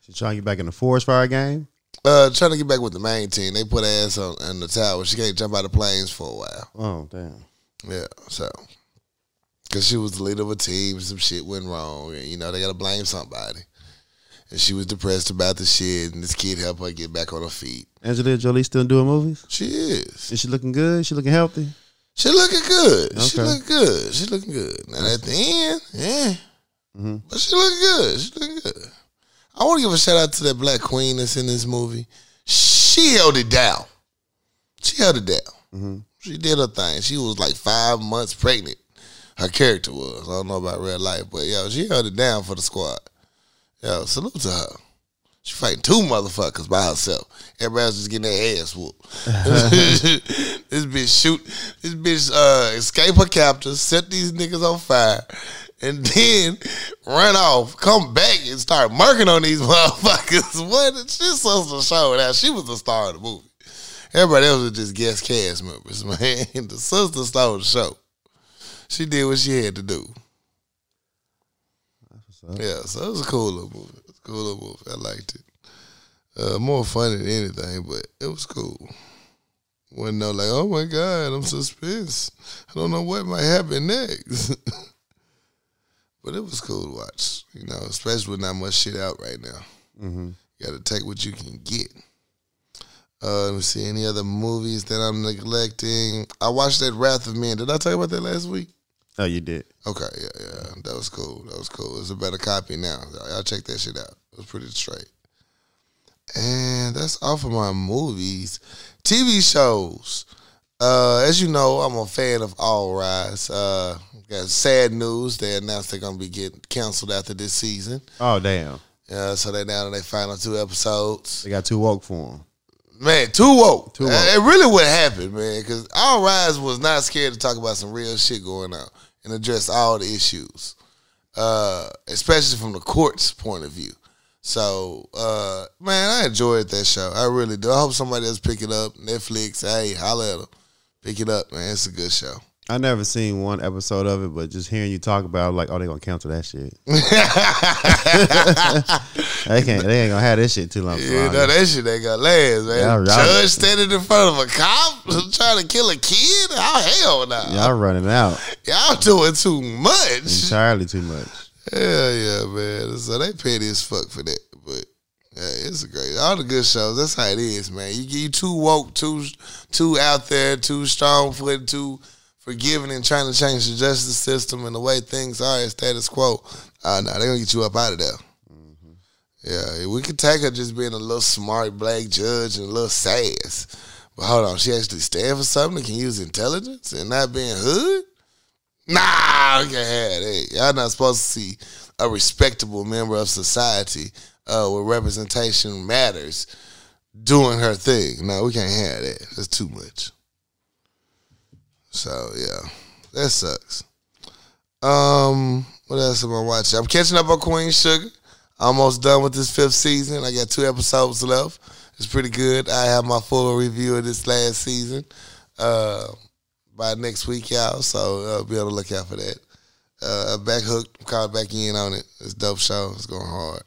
Speaker 1: She trying to get back in the forest fire game.
Speaker 2: Uh, trying to get back with the main team. They put ass on in the tower. She can't jump out of planes for a while.
Speaker 1: Oh damn.
Speaker 2: Yeah, so because she was the leader of a team, and some shit went wrong, and you know they got to blame somebody. And she was depressed about the shit, and this kid helped her get back on her feet.
Speaker 1: Angelina Jolie still doing movies?
Speaker 2: She is.
Speaker 1: Is she looking good? She looking healthy?
Speaker 2: She looking good. She looking good. She looking good. And at the end, yeah.
Speaker 1: Mhm.
Speaker 2: But she looking good. She looking good. I want to give a shout out to that black queen that's in this movie. She held it down. She held it down.
Speaker 1: Mhm.
Speaker 2: She did her thing. She was like five months pregnant. Her character was. I don't know about real life, but yo, she held it down for the squad. Yo, salute to her. She fighting two motherfuckers by herself. Everybody else just getting their ass whooped. (laughs) this bitch shoot. This bitch uh, escape her captors, set these niggas on fire, and (laughs) then run off, come back and start murking on these (laughs) motherfuckers. What? She supposed to show that she was the star of the movie. Everybody else was just guest cast members, man. The sister stole the show. She did what she had to do. Yeah, so it was a cool little movie. It was a cool little movie. I liked it. Uh, more funny than anything, but it was cool. Wasn't no like, oh my god, I'm suspense. I don't know what might happen next. (laughs) but it was cool to watch, you know, especially with not much shit out right now.
Speaker 1: Mm-hmm.
Speaker 2: You got to take what you can get. Uh, let me see any other movies that I'm neglecting. I watched that Wrath of Men. Did I talk about that last week?
Speaker 1: Oh, you did.
Speaker 2: Okay, yeah, yeah, that was cool. That was cool. It's a better copy now. Y'all check that shit out. It was pretty straight. And that's all for my movies. TV shows. Uh, as you know, I'm a fan of All Rise. Uh, got sad news. They announced they're gonna be getting canceled after this season.
Speaker 1: Oh, damn.
Speaker 2: Uh, so they're down to their final two episodes.
Speaker 1: They got too woke for them.
Speaker 2: Man, too woke.
Speaker 1: Too woke.
Speaker 2: It really what happened, man. Because All Rise was not scared to talk about some real shit going on and address all the issues, uh, especially from the court's point of view. So, uh, man, I enjoyed that show. I really do. I hope somebody else pick it up. Netflix, hey, holla at them. Pick it up, man. It's a good show.
Speaker 1: I never seen one episode of it, but just hearing you talk about, it, like, oh, they gonna cancel that shit. (laughs) they can't. They ain't gonna have this shit too long.
Speaker 2: You know that shit ain't gonna last, man. Judge standing in front of a cop (laughs) trying to kill a kid? How hell no!
Speaker 1: Y'all running out
Speaker 2: Y'all doing too much.
Speaker 1: entirely too much.
Speaker 2: Hell yeah, man. So they petty as fuck for that. But yeah, it's a great all the good shows. That's how it is, man. You you too woke, too too out there, too strong footed, too forgiving and trying to change the justice system and the way things are at status quo. Uh no, they're gonna get you up out of there. Yeah, we could take her just being a little smart black judge and a little sass. But hold on, she actually stand for something that can use intelligence and not being hood? Nah, we can't have that. Y'all not supposed to see a respectable member of society uh, where representation matters doing her thing. No, we can't have that. That's too much. So yeah, that sucks. Um, what else am I watching? I'm catching up on Queen Sugar. Almost done with this fifth season. I got two episodes left. It's pretty good. I have my full review of this last season uh, by next week, y'all. So uh, be on the lookout for that. Uh, back hooked, caught back in on it. It's a dope show. It's going hard.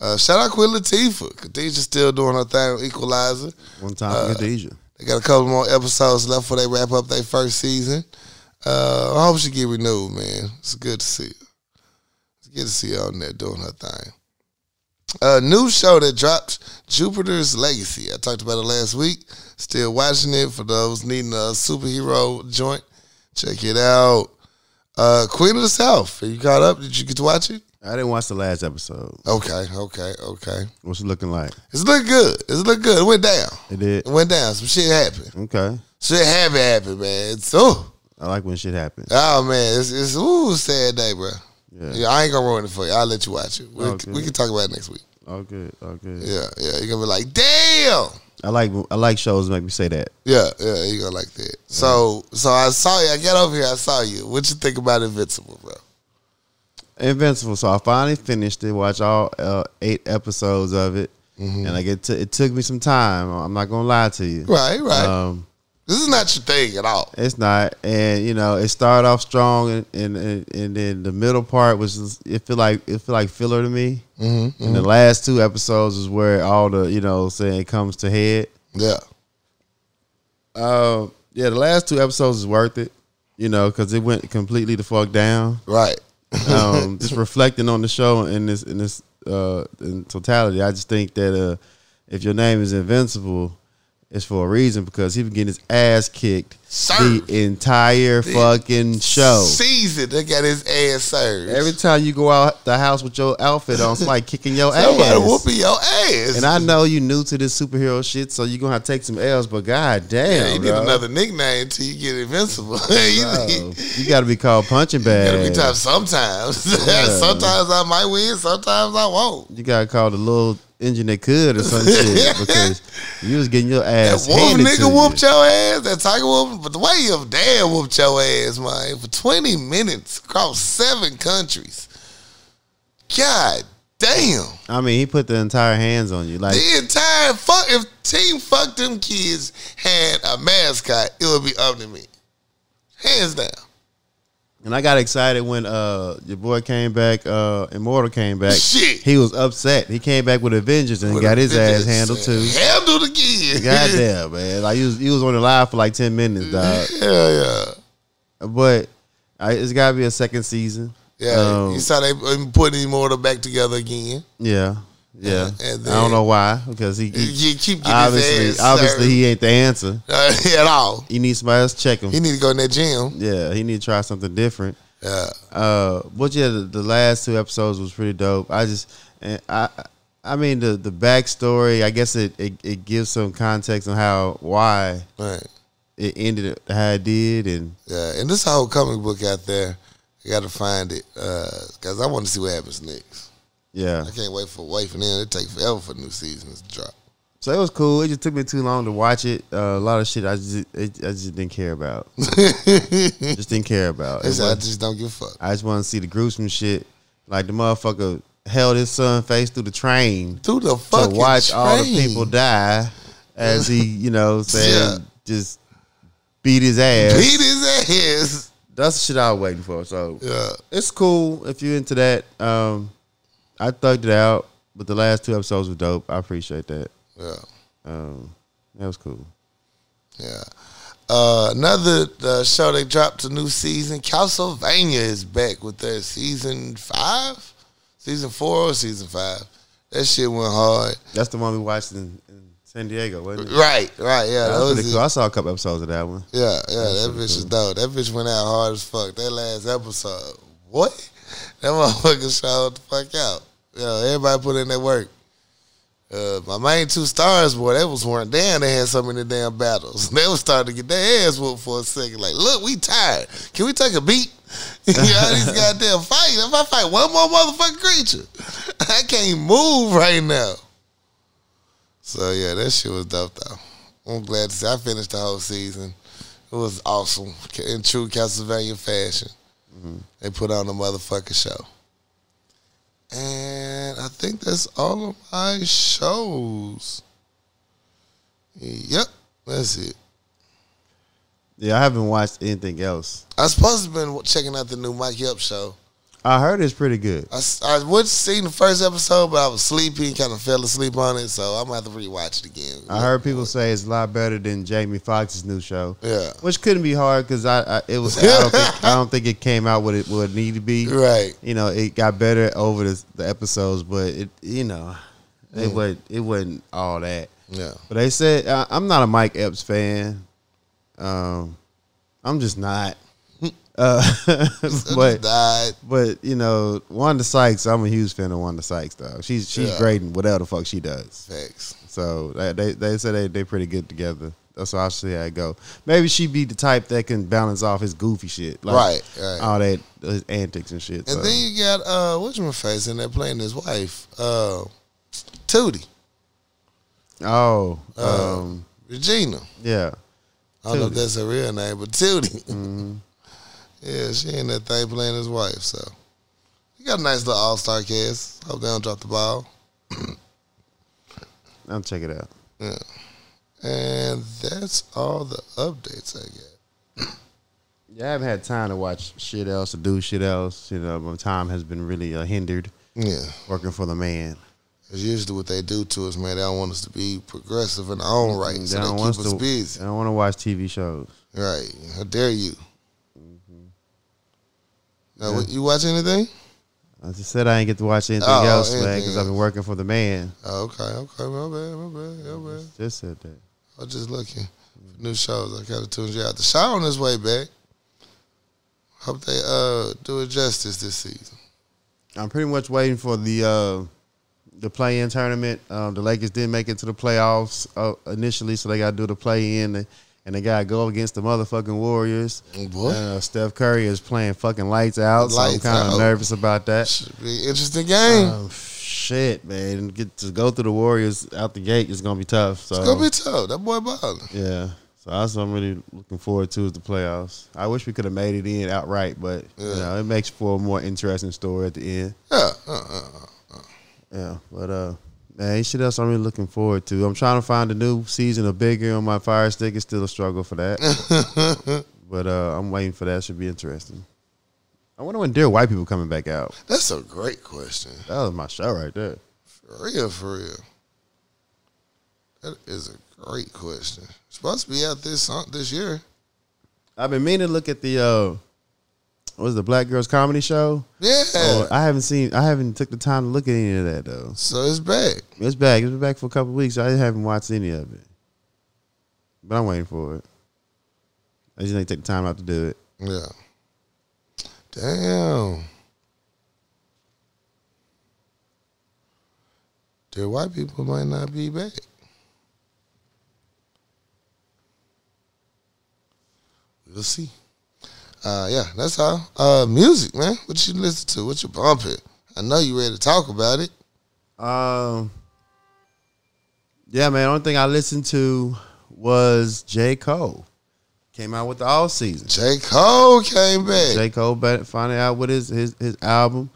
Speaker 2: Uh, shout out Queen Latifah. Khadijah's still doing her thing Equalizer.
Speaker 1: One time for Khadijah.
Speaker 2: They got a couple more episodes left before they wrap up their first season. Uh, I hope she get renewed, man. It's good to see. It's good to see her on there doing her thing. A new show that dropped, Jupiter's Legacy. I talked about it last week. Still watching it for those needing a superhero joint. Check it out. Uh, Queen of the South. Are you caught up? Did you get to watch it?
Speaker 1: I didn't watch the last episode.
Speaker 2: Okay, okay, okay.
Speaker 1: What's it looking like?
Speaker 2: It's looking good. It's looking good. It went down.
Speaker 1: It did.
Speaker 2: It went down. Some shit happened.
Speaker 1: Okay.
Speaker 2: Shit happened, happened, man. It's oh.
Speaker 1: I like when shit happens.
Speaker 2: Oh man, it's it's ooh sad day, bro.
Speaker 1: Yeah.
Speaker 2: Yeah, I ain't gonna ruin it for you. I'll let you watch it. We,
Speaker 1: Okay.
Speaker 2: we can talk about it next week.
Speaker 1: All good. All good.
Speaker 2: Yeah, yeah. You're gonna be like, damn.
Speaker 1: I like I like shows that make me say that.
Speaker 2: Yeah, yeah. You gonna like that. So, so I saw you. I got over here. I saw you. What you think about Invincible?
Speaker 1: Invincible. So I finally finished it. Watched all uh, eight episodes of it, and like it, t- it took me some time. I'm not gonna lie to you.
Speaker 2: Right, right.
Speaker 1: Um,
Speaker 2: this is not your thing at all.
Speaker 1: it's not, and you know, it started off strong, and and, and, and then the middle part was just, it feel like it feel like filler to me.
Speaker 2: Mm-hmm,
Speaker 1: And the last two episodes is where all the you know saying it comes to head.
Speaker 2: Yeah,
Speaker 1: Uh, yeah, the last two episodes is worth it. You know, because it went completely the fuck down.
Speaker 2: right.
Speaker 1: Um, (laughs) just reflecting on the show in this in this uh, in totality, I just think that uh, if your name is Invincible, it's for a reason because he been getting his ass kicked
Speaker 2: Served.
Speaker 1: the entire fucking show.
Speaker 2: Season. They got his ass served.
Speaker 1: Every time you go out the house with your outfit on, somebody (laughs) kicking your
Speaker 2: Somebody
Speaker 1: ass.
Speaker 2: whooping your ass.
Speaker 1: And I know you new to this superhero shit, so you're gonna have to take some L's. But god damn,
Speaker 2: Yeah, you need
Speaker 1: bro.
Speaker 2: another nickname until you get invincible. (laughs) You
Speaker 1: you got to be called punching bag.
Speaker 2: You gotta be tough sometimes. (laughs) sometimes I might win, sometimes I won't.
Speaker 1: You got to call the little engine they could or some shit (laughs) because you was getting your
Speaker 2: That
Speaker 1: ass
Speaker 2: wolf
Speaker 1: handed to
Speaker 2: nigga
Speaker 1: you.
Speaker 2: whooped your ass, that tiger whoop, but the way your dad whooped your ass, man, for 20 minutes across seven countries. God damn.
Speaker 1: I mean, he put the entire hands on you. Like,
Speaker 2: The entire fuck if Team Fuck Them Kids had a mascot, it would be up to me. Hands down.
Speaker 1: And I got excited when uh your boy came back, uh Immortal came back.
Speaker 2: Shit.
Speaker 1: He was upset. He came back with Avengers and
Speaker 2: With
Speaker 1: got his ass handled too.
Speaker 2: Handled again.
Speaker 1: Goddamn, (laughs) man. Like, he was, he was on the live for like 10 minutes, dog.
Speaker 2: Yeah, yeah.
Speaker 1: But I, it's got to be a second season.
Speaker 2: Yeah,
Speaker 1: Um,
Speaker 2: you saw they putting Immortal back together again.
Speaker 1: Yeah. Yeah.
Speaker 2: And
Speaker 1: I don't know why because he, he
Speaker 2: You keep getting
Speaker 1: obviously obviously
Speaker 2: served.
Speaker 1: he ain't the answer. (laughs)
Speaker 2: Uh, at all.
Speaker 1: He needs somebody else to check him.
Speaker 2: He need to go in that gym.
Speaker 1: Yeah, he need to try something different.
Speaker 2: Yeah,
Speaker 1: Uh, but yeah, the, the last two episodes was pretty dope. I just, and I, I mean the the backstory. I guess it, it it gives some context on how why
Speaker 2: right.
Speaker 1: it ended how it did, and
Speaker 2: Yeah, and this whole comic book out there, you got to find it because I want to see what happens next.
Speaker 1: Yeah.
Speaker 2: I can't wait for wait for them. It take forever for new seasons to drop.
Speaker 1: So it was cool. It just took me too long to watch it. Uh, a lot of shit I just it, I just didn't care about. (laughs) just didn't care about. It
Speaker 2: I just don't give a fuck.
Speaker 1: I just want to see the gruesome shit. Like the motherfucker held his son face through the train
Speaker 2: Through the fucking to
Speaker 1: watch all the people die as he, you know, (laughs) saying
Speaker 2: Yeah.
Speaker 1: just beat his ass.
Speaker 2: Beat his ass.
Speaker 1: That's the shit I was waiting for. So
Speaker 2: Yeah.
Speaker 1: it's cool if you're into that. Um, I thugged it out, but the last two episodes were dope. I appreciate that.
Speaker 2: Yeah.
Speaker 1: Um, that was cool.
Speaker 2: Yeah. Uh, another uh, show they dropped a new season. Castlevania is back with their season five, season four or season five. That shit went hard.
Speaker 1: That's the one we watched in, in San Diego, wasn't it?
Speaker 2: Right, right, yeah.
Speaker 1: That
Speaker 2: That
Speaker 1: was pretty cool. I saw a couple episodes of that one.
Speaker 2: Yeah, yeah, that
Speaker 1: pretty
Speaker 2: bitch is dope. That bitch went out hard as fuck. That last episode. What? That motherfucker showed the fuck out. Yeah, everybody put in their work. Uh, my main two stars, boy, they was weren't damn. They had so many damn battles. (laughs) They was starting to get their ass whooped for a second. Like, look, we tired. Can we take a beat? (laughs) you know, these goddamn fight. If I fight one more motherfucking creature, (laughs) I can't move right now. So yeah, that shit was dope though. I'm glad to say I finished the whole season. It was awesome in true Castlevania fashion. They put on a motherfucking show. And I think that's all of my shows. Yep, that's it.
Speaker 1: Yeah, I haven't watched anything else.
Speaker 2: I supposed to been checking out the new Mike Epps show.
Speaker 1: I heard it's pretty good.
Speaker 2: I, I would seen the first episode, but I was sleepy and kind of fell asleep on it, so I'm gonna have to rewatch it again.
Speaker 1: I heard people say it's a lot better than Jamie Foxx's new show,
Speaker 2: Yeah.
Speaker 1: which couldn't be hard because I, I it was I don't think (laughs) I don't think it came out what it would need to be.
Speaker 2: Right.
Speaker 1: You know, it got better over the, the episodes, but it you know it
Speaker 2: Mm.
Speaker 1: wasn't it wasn't all that.
Speaker 2: Yeah.
Speaker 1: But they said uh, I'm not a Mike Epps fan. Um, I'm just not. Uh, (laughs) but
Speaker 2: died.
Speaker 1: but you know, Wanda Sykes, I'm a huge fan of Wanda Sykes though. She's she's
Speaker 2: Yeah.
Speaker 1: great in whatever the fuck she does.
Speaker 2: Facts.
Speaker 1: So they they, said they they pretty good together. That's why I see how it go. Maybe she'd be the type that can balance off his goofy shit, like
Speaker 2: Right, right.
Speaker 1: all that his antics and shit.
Speaker 2: And
Speaker 1: so.
Speaker 2: then you got uh what's my face in there playing his wife, uh Tootie,
Speaker 1: oh,
Speaker 2: Uh,
Speaker 1: um,
Speaker 2: Regina.
Speaker 1: yeah,
Speaker 2: I don't know if that's her real name, but Tootie.
Speaker 1: Mm-hmm.
Speaker 2: Yeah, she in that thing playing his wife. So you got a nice little all star cast. Hope they don't drop the ball. (clears throat)
Speaker 1: I'll check it out.
Speaker 2: Yeah. And that's all the updates I get. (clears throat)
Speaker 1: Yeah, I haven't had time to watch shit else or do shit else. You know, my time has been really uh, hindered
Speaker 2: Yeah.
Speaker 1: working for the man.
Speaker 2: It's usually what they do to us, man. They don't want us to be progressive in our own right. So
Speaker 1: They
Speaker 2: they keep us
Speaker 1: to-
Speaker 2: busy.
Speaker 1: I don't want to watch TV shows.
Speaker 2: Right. How dare you? Now, what- you watch anything?
Speaker 1: I just said I ain't get to watch anything
Speaker 2: Oh,
Speaker 1: else, man, because I've been working for the man.
Speaker 2: Oh, okay, okay, my bad, my bad, my bad.
Speaker 1: Just said that.
Speaker 2: I was just looking for new shows. I of tuned you out. The show on his way back. Hope they uh do it justice this season.
Speaker 1: I'm pretty much waiting for the uh, the play in tournament. Um, the Lakers didn't make it to the playoffs uh, initially, so they got to do the play in, and they got to go against the motherfucking Warriors.
Speaker 2: Boy,
Speaker 1: Uh, Steph Curry is playing fucking lights out, so I'm kind of nervous about that.
Speaker 2: should be interesting game.
Speaker 1: Um, shit, man, get to go through the Warriors out the gate is gonna be tough. So
Speaker 2: it's gonna be tough. That boy balling.
Speaker 1: yeah, so that's what I'm really looking forward to is the playoffs. I wish we could have made it in outright, but you know it makes for a more interesting story at the end.
Speaker 2: Yeah. Uh, uh, uh.
Speaker 1: Yeah, but uh, man, shit else I'm really looking forward to. I'm trying to find a new season of Bigger on my Fire Stick. It's still a struggle for that, (laughs) but uh, I'm waiting for that. Should be interesting. I wonder when Dear White People coming back out.
Speaker 2: That's a great question.
Speaker 1: That was my show right there.
Speaker 2: For real, for real. That is a great question. It's supposed to be out this this year.
Speaker 1: I've been meaning to look at the uh, was the Black Girls Comedy Show?
Speaker 2: Yeah.
Speaker 1: Oh, I haven't seen. I haven't took the time to look at any of that though.
Speaker 2: so it's back.
Speaker 1: It's back. It's been back for a couple weeks. I haven't watched any of it, but I'm waiting for it. I just need to take the time out to do it.
Speaker 2: Yeah. Damn. Their white people might not be back. We'll see. Uh, yeah, that's all. Uh, music, man. What you listen to? What you bumping? I know you ready to talk about it.
Speaker 1: Um, yeah, man. The only thing I listened to was J Cole. Came out with the Off-Season.
Speaker 2: J. Cole came back.
Speaker 1: J Cole finally out with his his his album,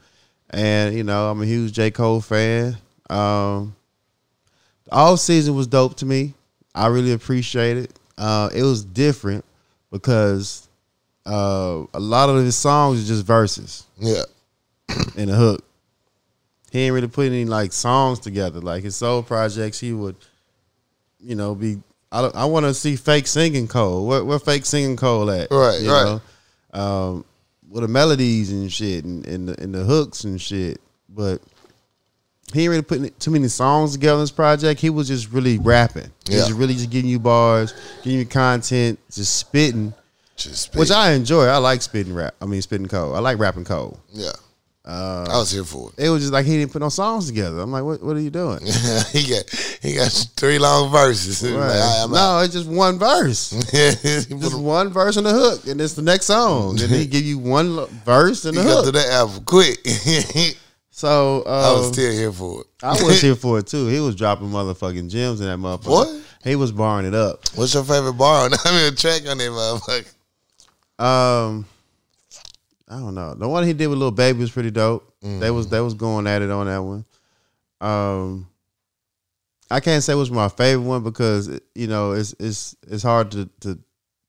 Speaker 1: and you know I'm a huge J Cole fan. Um, the Off-Season was dope to me. I really appreciate it. Uh, it was different because uh, a lot of his songs are just verses
Speaker 2: Yeah.
Speaker 1: and a hook. He ain't really put any like songs together. Like his solo projects, he would, you know, be. I, I want to see fake singing Cole. Where, where fake singing Cole at?
Speaker 2: Right,
Speaker 1: you
Speaker 2: right.
Speaker 1: Know? Um, with the melodies and shit and, and the and the hooks and shit, but he ain't really putting too many songs together in this project. He was just really rapping. He was
Speaker 2: Yeah.
Speaker 1: really just giving you bars, giving you content, just spitting,
Speaker 2: Just
Speaker 1: which. I enjoy. I like spitting rap. I mean, spitting Cole. I like rapping Cole.
Speaker 2: yeah.
Speaker 1: Uh,
Speaker 2: I was here for it.
Speaker 1: it was just like he didn't put no songs together. I'm like, what? What are you doing? (laughs)
Speaker 2: he got he got three long verses.
Speaker 1: Right.
Speaker 2: Like,
Speaker 1: no, it's just one verse, (laughs)
Speaker 2: out. (laughs)
Speaker 1: just one verse and a hook, and it's the next song. Then he give you one lo- verse and
Speaker 2: he
Speaker 1: a
Speaker 2: got to
Speaker 1: hook.
Speaker 2: that album quick.
Speaker 1: So
Speaker 2: I was
Speaker 1: um,
Speaker 2: still here for it.
Speaker 1: I was here for it too. He was dropping motherfucking gems in that motherfucker.
Speaker 2: What?
Speaker 1: He was barring it up.
Speaker 2: What's your favorite bar? on I mean, a track on that motherfucker.
Speaker 1: Um, I don't know. The one he did with Lil Baby was pretty dope. They was they was going at it on that one. Um, I can't say which my favorite one because you know it's it's it's hard to to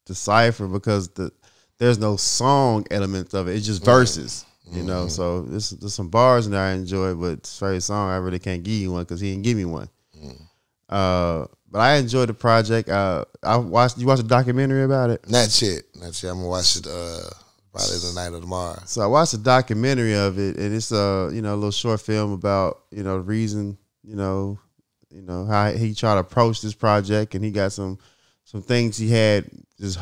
Speaker 1: decipher because the there's no song elements of it. It's just verses. You know, so there's, there's some bars in there I enjoy, but favorite song I really can't give you one because he didn't give me one. Uh, but I enjoyed the project. Uh, I watched. You watched a documentary about it?
Speaker 2: That's it. Not yet. I'm gonna watch it uh, probably tonight or tomorrow.
Speaker 1: So I watched a documentary of it, and it's a you know a little short film about you know the reason you know you know how he tried to approach this project, and he got some some things he had just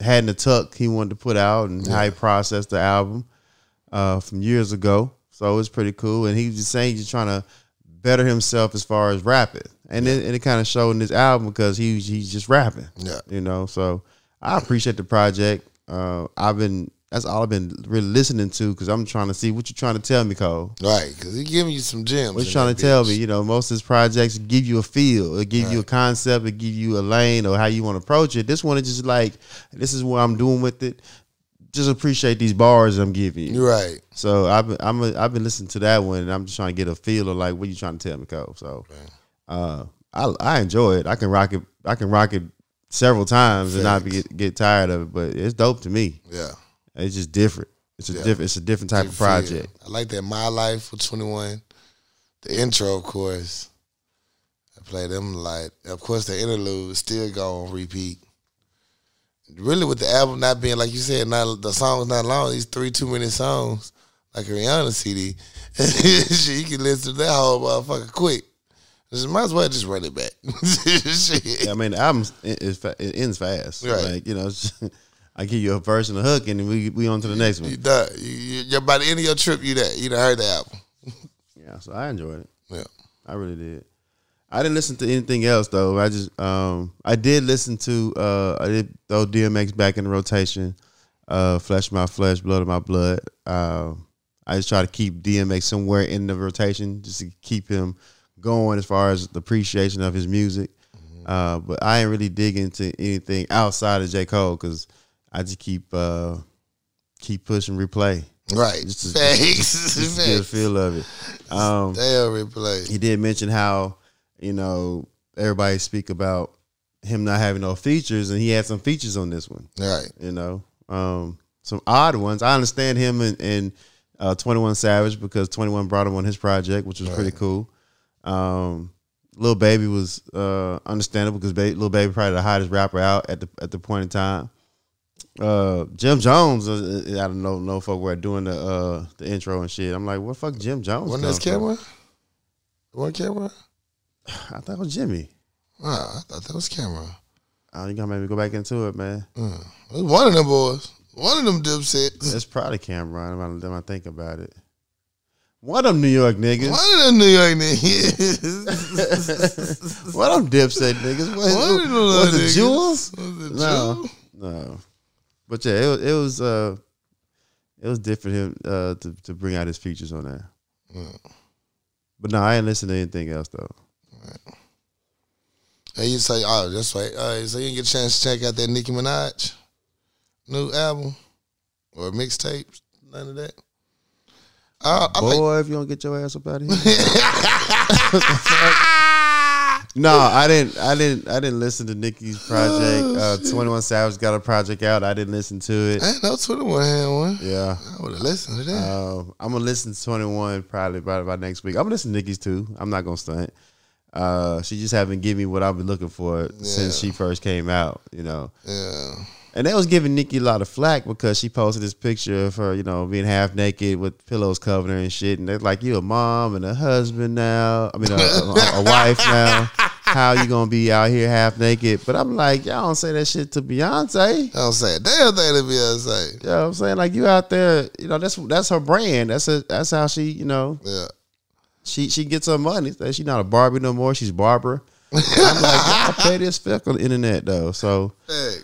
Speaker 1: had in the tuck he wanted to put out, and how he processed the album uh, from years ago. So it was pretty cool, and he was just saying he's just trying to better himself as far as rapping, and it, and it kind of showed in this album because he he's just rapping
Speaker 2: Yeah.
Speaker 1: you know. So I appreciate the project. Uh, I've been that's all I've been really listening to because I'm trying to see what you're trying to tell me, Cole.
Speaker 2: Right, because he giving you some gems.
Speaker 1: What you
Speaker 2: in
Speaker 1: trying to tell me? You know, most of his projects give you a feel, it give you a concept, it give you a lane or how you want to approach it. This one is just like this is what I'm doing with it. Just appreciate these bars I'm giving you.
Speaker 2: Right.
Speaker 1: So I've been I'm a, I've been listening to that one, and I'm just trying to get a feel of like what you trying to tell me, Cole. So uh, I I enjoy it. I can rock it. I can rock it several times and not be, get get tired of it. But it's dope to me.
Speaker 2: Yeah.
Speaker 1: It's just different. It's a
Speaker 2: Yeah.
Speaker 1: different. It's a different type of
Speaker 2: Feel.
Speaker 1: project.
Speaker 2: I like that. My Life for 21. The intro, of course. I play them like, of course, the interlude still go on repeat. Really, with the album not being like you said, not the song's not long. These three two minute songs, like a Rihanna CD. (laughs) You can listen to that whole motherfucker quick. Just might as well just run it back. (laughs) Shit.
Speaker 1: Yeah, I mean, the album is fa- it ends fast.
Speaker 2: Right.
Speaker 1: Like you know, just- (laughs) I give you a verse and a hook, and we we on to the next
Speaker 2: You
Speaker 1: one.
Speaker 2: done. You, you, you- by the end of your trip, you that you done heard the album. (laughs)
Speaker 1: Yeah, so I enjoyed it.
Speaker 2: Yeah.
Speaker 1: I really did. I didn't listen to anything else though. I just um I did listen to uh I did throw DMX back in the rotation. Uh Flesh My Flesh, Blood of My Blood. Uh, I just try to keep DMX somewhere in the rotation just to keep him going as far as the appreciation of his music. Uh but I ain't really dig into anything outside of J. Cole because I just keep uh keep pushing replay.
Speaker 2: Right.
Speaker 1: Just to-
Speaker 2: Facts.
Speaker 1: Just to get a (laughs) feel of it. Um
Speaker 2: Damn replay.
Speaker 1: he did mention how you know everybody speak about him not having no features, and he had some features on this one.
Speaker 2: Right.
Speaker 1: You know, um, some odd ones. I understand him and, and uh, Twenty One Savage because Twenty One brought him on his project, which was pretty cool. Um, Lil Baby was uh, understandable because ba- Lil Baby probably the hottest rapper out at the at the point in time. Uh, Jim Jones, uh, I don't know, no folk were doing the uh, the intro and shit. I'm like, what fuck, Jim Jones?
Speaker 2: One
Speaker 1: from?
Speaker 2: Cam'ron? One Cam'ron?
Speaker 1: I thought it was Jimmy.
Speaker 2: Wow, I thought that was Cam'ron.
Speaker 1: Oh, you gotta make me go back into it, man.
Speaker 2: Mm. It was one of them boys. One of them dipsets.
Speaker 1: It's probably Cam'ron. When I, when I think about it, one of them New York niggas.
Speaker 2: One of them New York niggas. (laughs)
Speaker 1: One of them dipset niggas. What,
Speaker 2: One of them
Speaker 1: was it
Speaker 2: niggas.
Speaker 1: Jules?
Speaker 2: Was it
Speaker 1: No, no. But yeah, it, was- it was uh, it was different him uh to, to bring out his features on there.
Speaker 2: Mm.
Speaker 1: But no, I ain't listen to anything else though.
Speaker 2: Hey, you say, oh, that's right. Uh, so you didn't get a chance to check out that Nicki Minaj new album or mixtape, none of that. I, I like,
Speaker 1: Boy, if you don't get your ass up out of here. (laughs) no, I didn't. I didn't. I didn't listen to Nicki's project. Uh, (sighs) Twenty One Savage got a project out. I didn't listen to it.
Speaker 2: I know Twitter one had one.
Speaker 1: Yeah,
Speaker 2: I would have listened to that.
Speaker 1: um, I'm gonna listen to Twenty One probably by, by next week. I'm gonna listen to Nicki's too. I'm not gonna stunt. Uh, she just haven't given me what I've been looking for since she first came out. You know,
Speaker 2: yeah.
Speaker 1: And they was giving Nicki a lot of flack because she posted this picture of her, you know, being half naked with pillows covering her and shit. And they're like, "You a mom and a husband now? I mean, a, a, a wife now? How you gonna be out here half naked?" But I'm like, y'all don't say that shit to Beyonce.
Speaker 2: I don't say a damn thing to Beyonce.
Speaker 1: You know I'm saying? Like you out there, you know, that's that's her brand. That's a, that's how she, you know,
Speaker 2: Yeah.
Speaker 1: she she gets her money. She's not a Barbie no more. She's Barbara. I'm like, (laughs) y'all pay this fuck on the internet though. So
Speaker 2: Hey.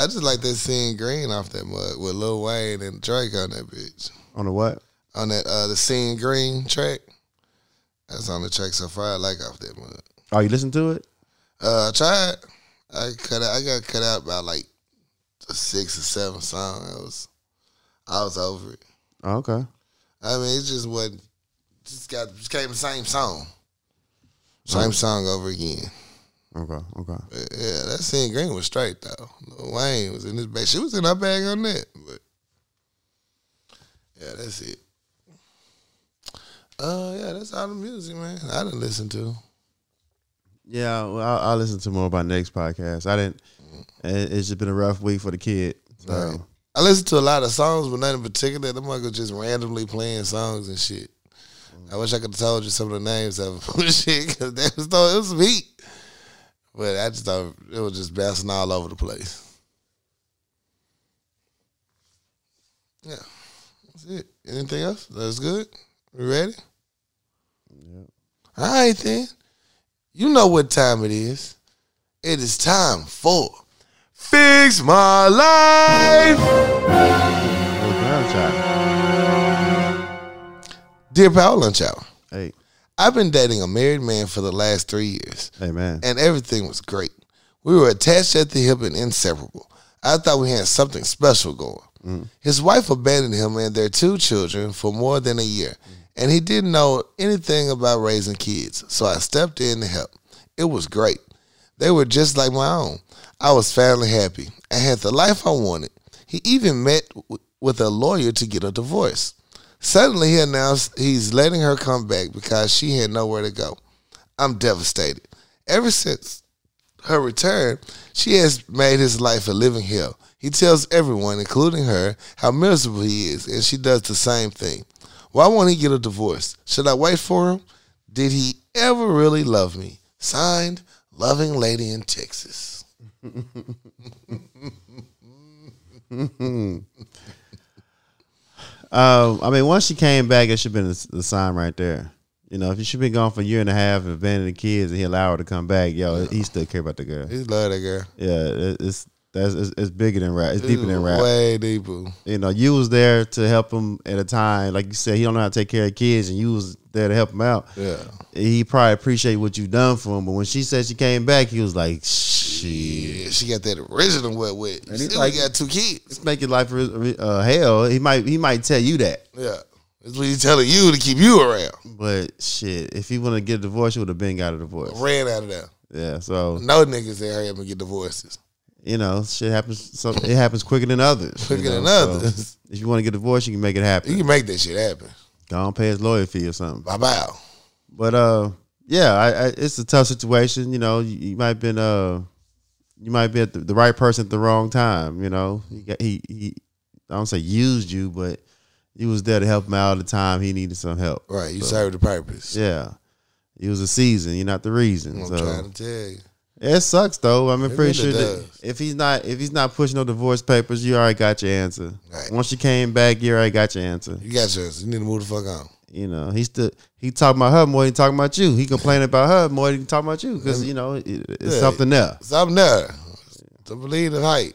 Speaker 2: I just like that Seeing Green off that mug with Lil Wayne and Drake on that bitch.
Speaker 1: on the what?
Speaker 2: On that uh the Seeing Green track. That's on the track so far I like off that mug.
Speaker 1: Oh, you listen to it?
Speaker 2: Uh I tried. I cut out I got cut out about like six or seven songs. I was I was over it.
Speaker 1: Oh, okay.
Speaker 2: I mean it just wasn't just got just came the same song. Same song over again.
Speaker 1: Okay. Okay.
Speaker 2: But yeah, that Seeing Green was straight though. Lil Wayne was in his bag. She was in her bag on that. But yeah, that's it. Uh yeah, that's all the music, man. I didn't listen to.
Speaker 1: Yeah, well, I'll, I'll listen to more about next podcast. I didn't. it- It's just been a rough week for the kid. So
Speaker 2: Right. I listened to a lot of songs, but nothing in particular. Them motherfuckers just randomly playing songs and shit. I wish I could have told you some of the names of them (laughs) shit because that was it was some heat. But I just thought it was just bouncing all over the place. Yeah, that's it. Anything else? That's good. We ready?
Speaker 1: Yeah.
Speaker 2: All right then. You know what time it is. It is time for Fix My Life. Dear Power Lunch Hour,
Speaker 1: Hey,
Speaker 2: I've been dating a married man for the last three years,
Speaker 1: man.
Speaker 2: and everything was great. We were attached at the hip and inseparable. I thought we had something special going. Mm. His wife abandoned him and their two children for more than a year, and he didn't know anything about raising kids, so I stepped in to help. It was great. They were just like my own. I was finally happy. I had the life I wanted. He even met w- with a lawyer to get a divorce. Suddenly, he announced he's letting her come back because she had nowhere to go. I'm devastated. Ever since her return, she has made his life a living hell. He tells everyone, including her, how miserable he is, and she does the same thing. Why won't he get a divorce? Should I wait for him? Did he ever really love me? Signed, Loving Lady in Texas. (laughs)
Speaker 1: Um, I mean, once she came back, it should have been the sign right there. You know, if she been gone for a year and a half and abandoned the kids, and he allowed her to come back, yo, he still care about the girl.
Speaker 2: He love that girl.
Speaker 1: Yeah, it- it's that's it's, it's bigger than rap. It's deeper than rap.
Speaker 2: Way deeper.
Speaker 1: You know, you was there to help him at a time, like you said, he don't know how to take care of kids, and you was there to help him out.
Speaker 2: Yeah.
Speaker 1: He probably appreciate what you done for him, but when she said she came back, he was like, "Shit,
Speaker 2: Yeah, she got that original wet wet.
Speaker 1: And he's like-
Speaker 2: got two kids.
Speaker 1: it's making life uh, hell." He might he might tell you that,
Speaker 2: Yeah. That's what he's telling you to keep you around.
Speaker 1: but shit, if he wanted to get a divorce, he would have been got a divorce.
Speaker 2: Ran out of there.
Speaker 1: Yeah, so
Speaker 2: No niggas hurry up and get divorces.
Speaker 1: You know, shit happens. So it happens quicker than others. you
Speaker 2: Quicker than
Speaker 1: know, so
Speaker 2: others.
Speaker 1: if you want to get divorced, you can make it happen.
Speaker 2: You can make that shit happen.
Speaker 1: Go on, pay his lawyer fee or something.
Speaker 2: Bye bye.
Speaker 1: But uh, yeah, I, I, it's a tough situation. You know, you, you might been uh, you might be at the, the right person at the wrong time. You know, he got, he he. I don't say used you, but you was there to help him out at the time he needed some help.
Speaker 2: Right. You
Speaker 1: So,
Speaker 2: serve the purpose.
Speaker 1: Yeah, he was a season. You're not the reason.
Speaker 2: I'm
Speaker 1: so
Speaker 2: trying to tell you.
Speaker 1: It sucks though. I mean, pretty
Speaker 2: really
Speaker 1: sure that if he's not if he's not pushing no divorce papers, you already got your answer.
Speaker 2: Right.
Speaker 1: Once you came back, you already got your answer.
Speaker 2: You got yours. You need to move the fuck on.
Speaker 1: You know, he still he talking about her more than talking about you. He complaining about her more than he talking about you because you know it, it's
Speaker 2: Yeah.
Speaker 1: something there.
Speaker 2: Something there. To believe the height.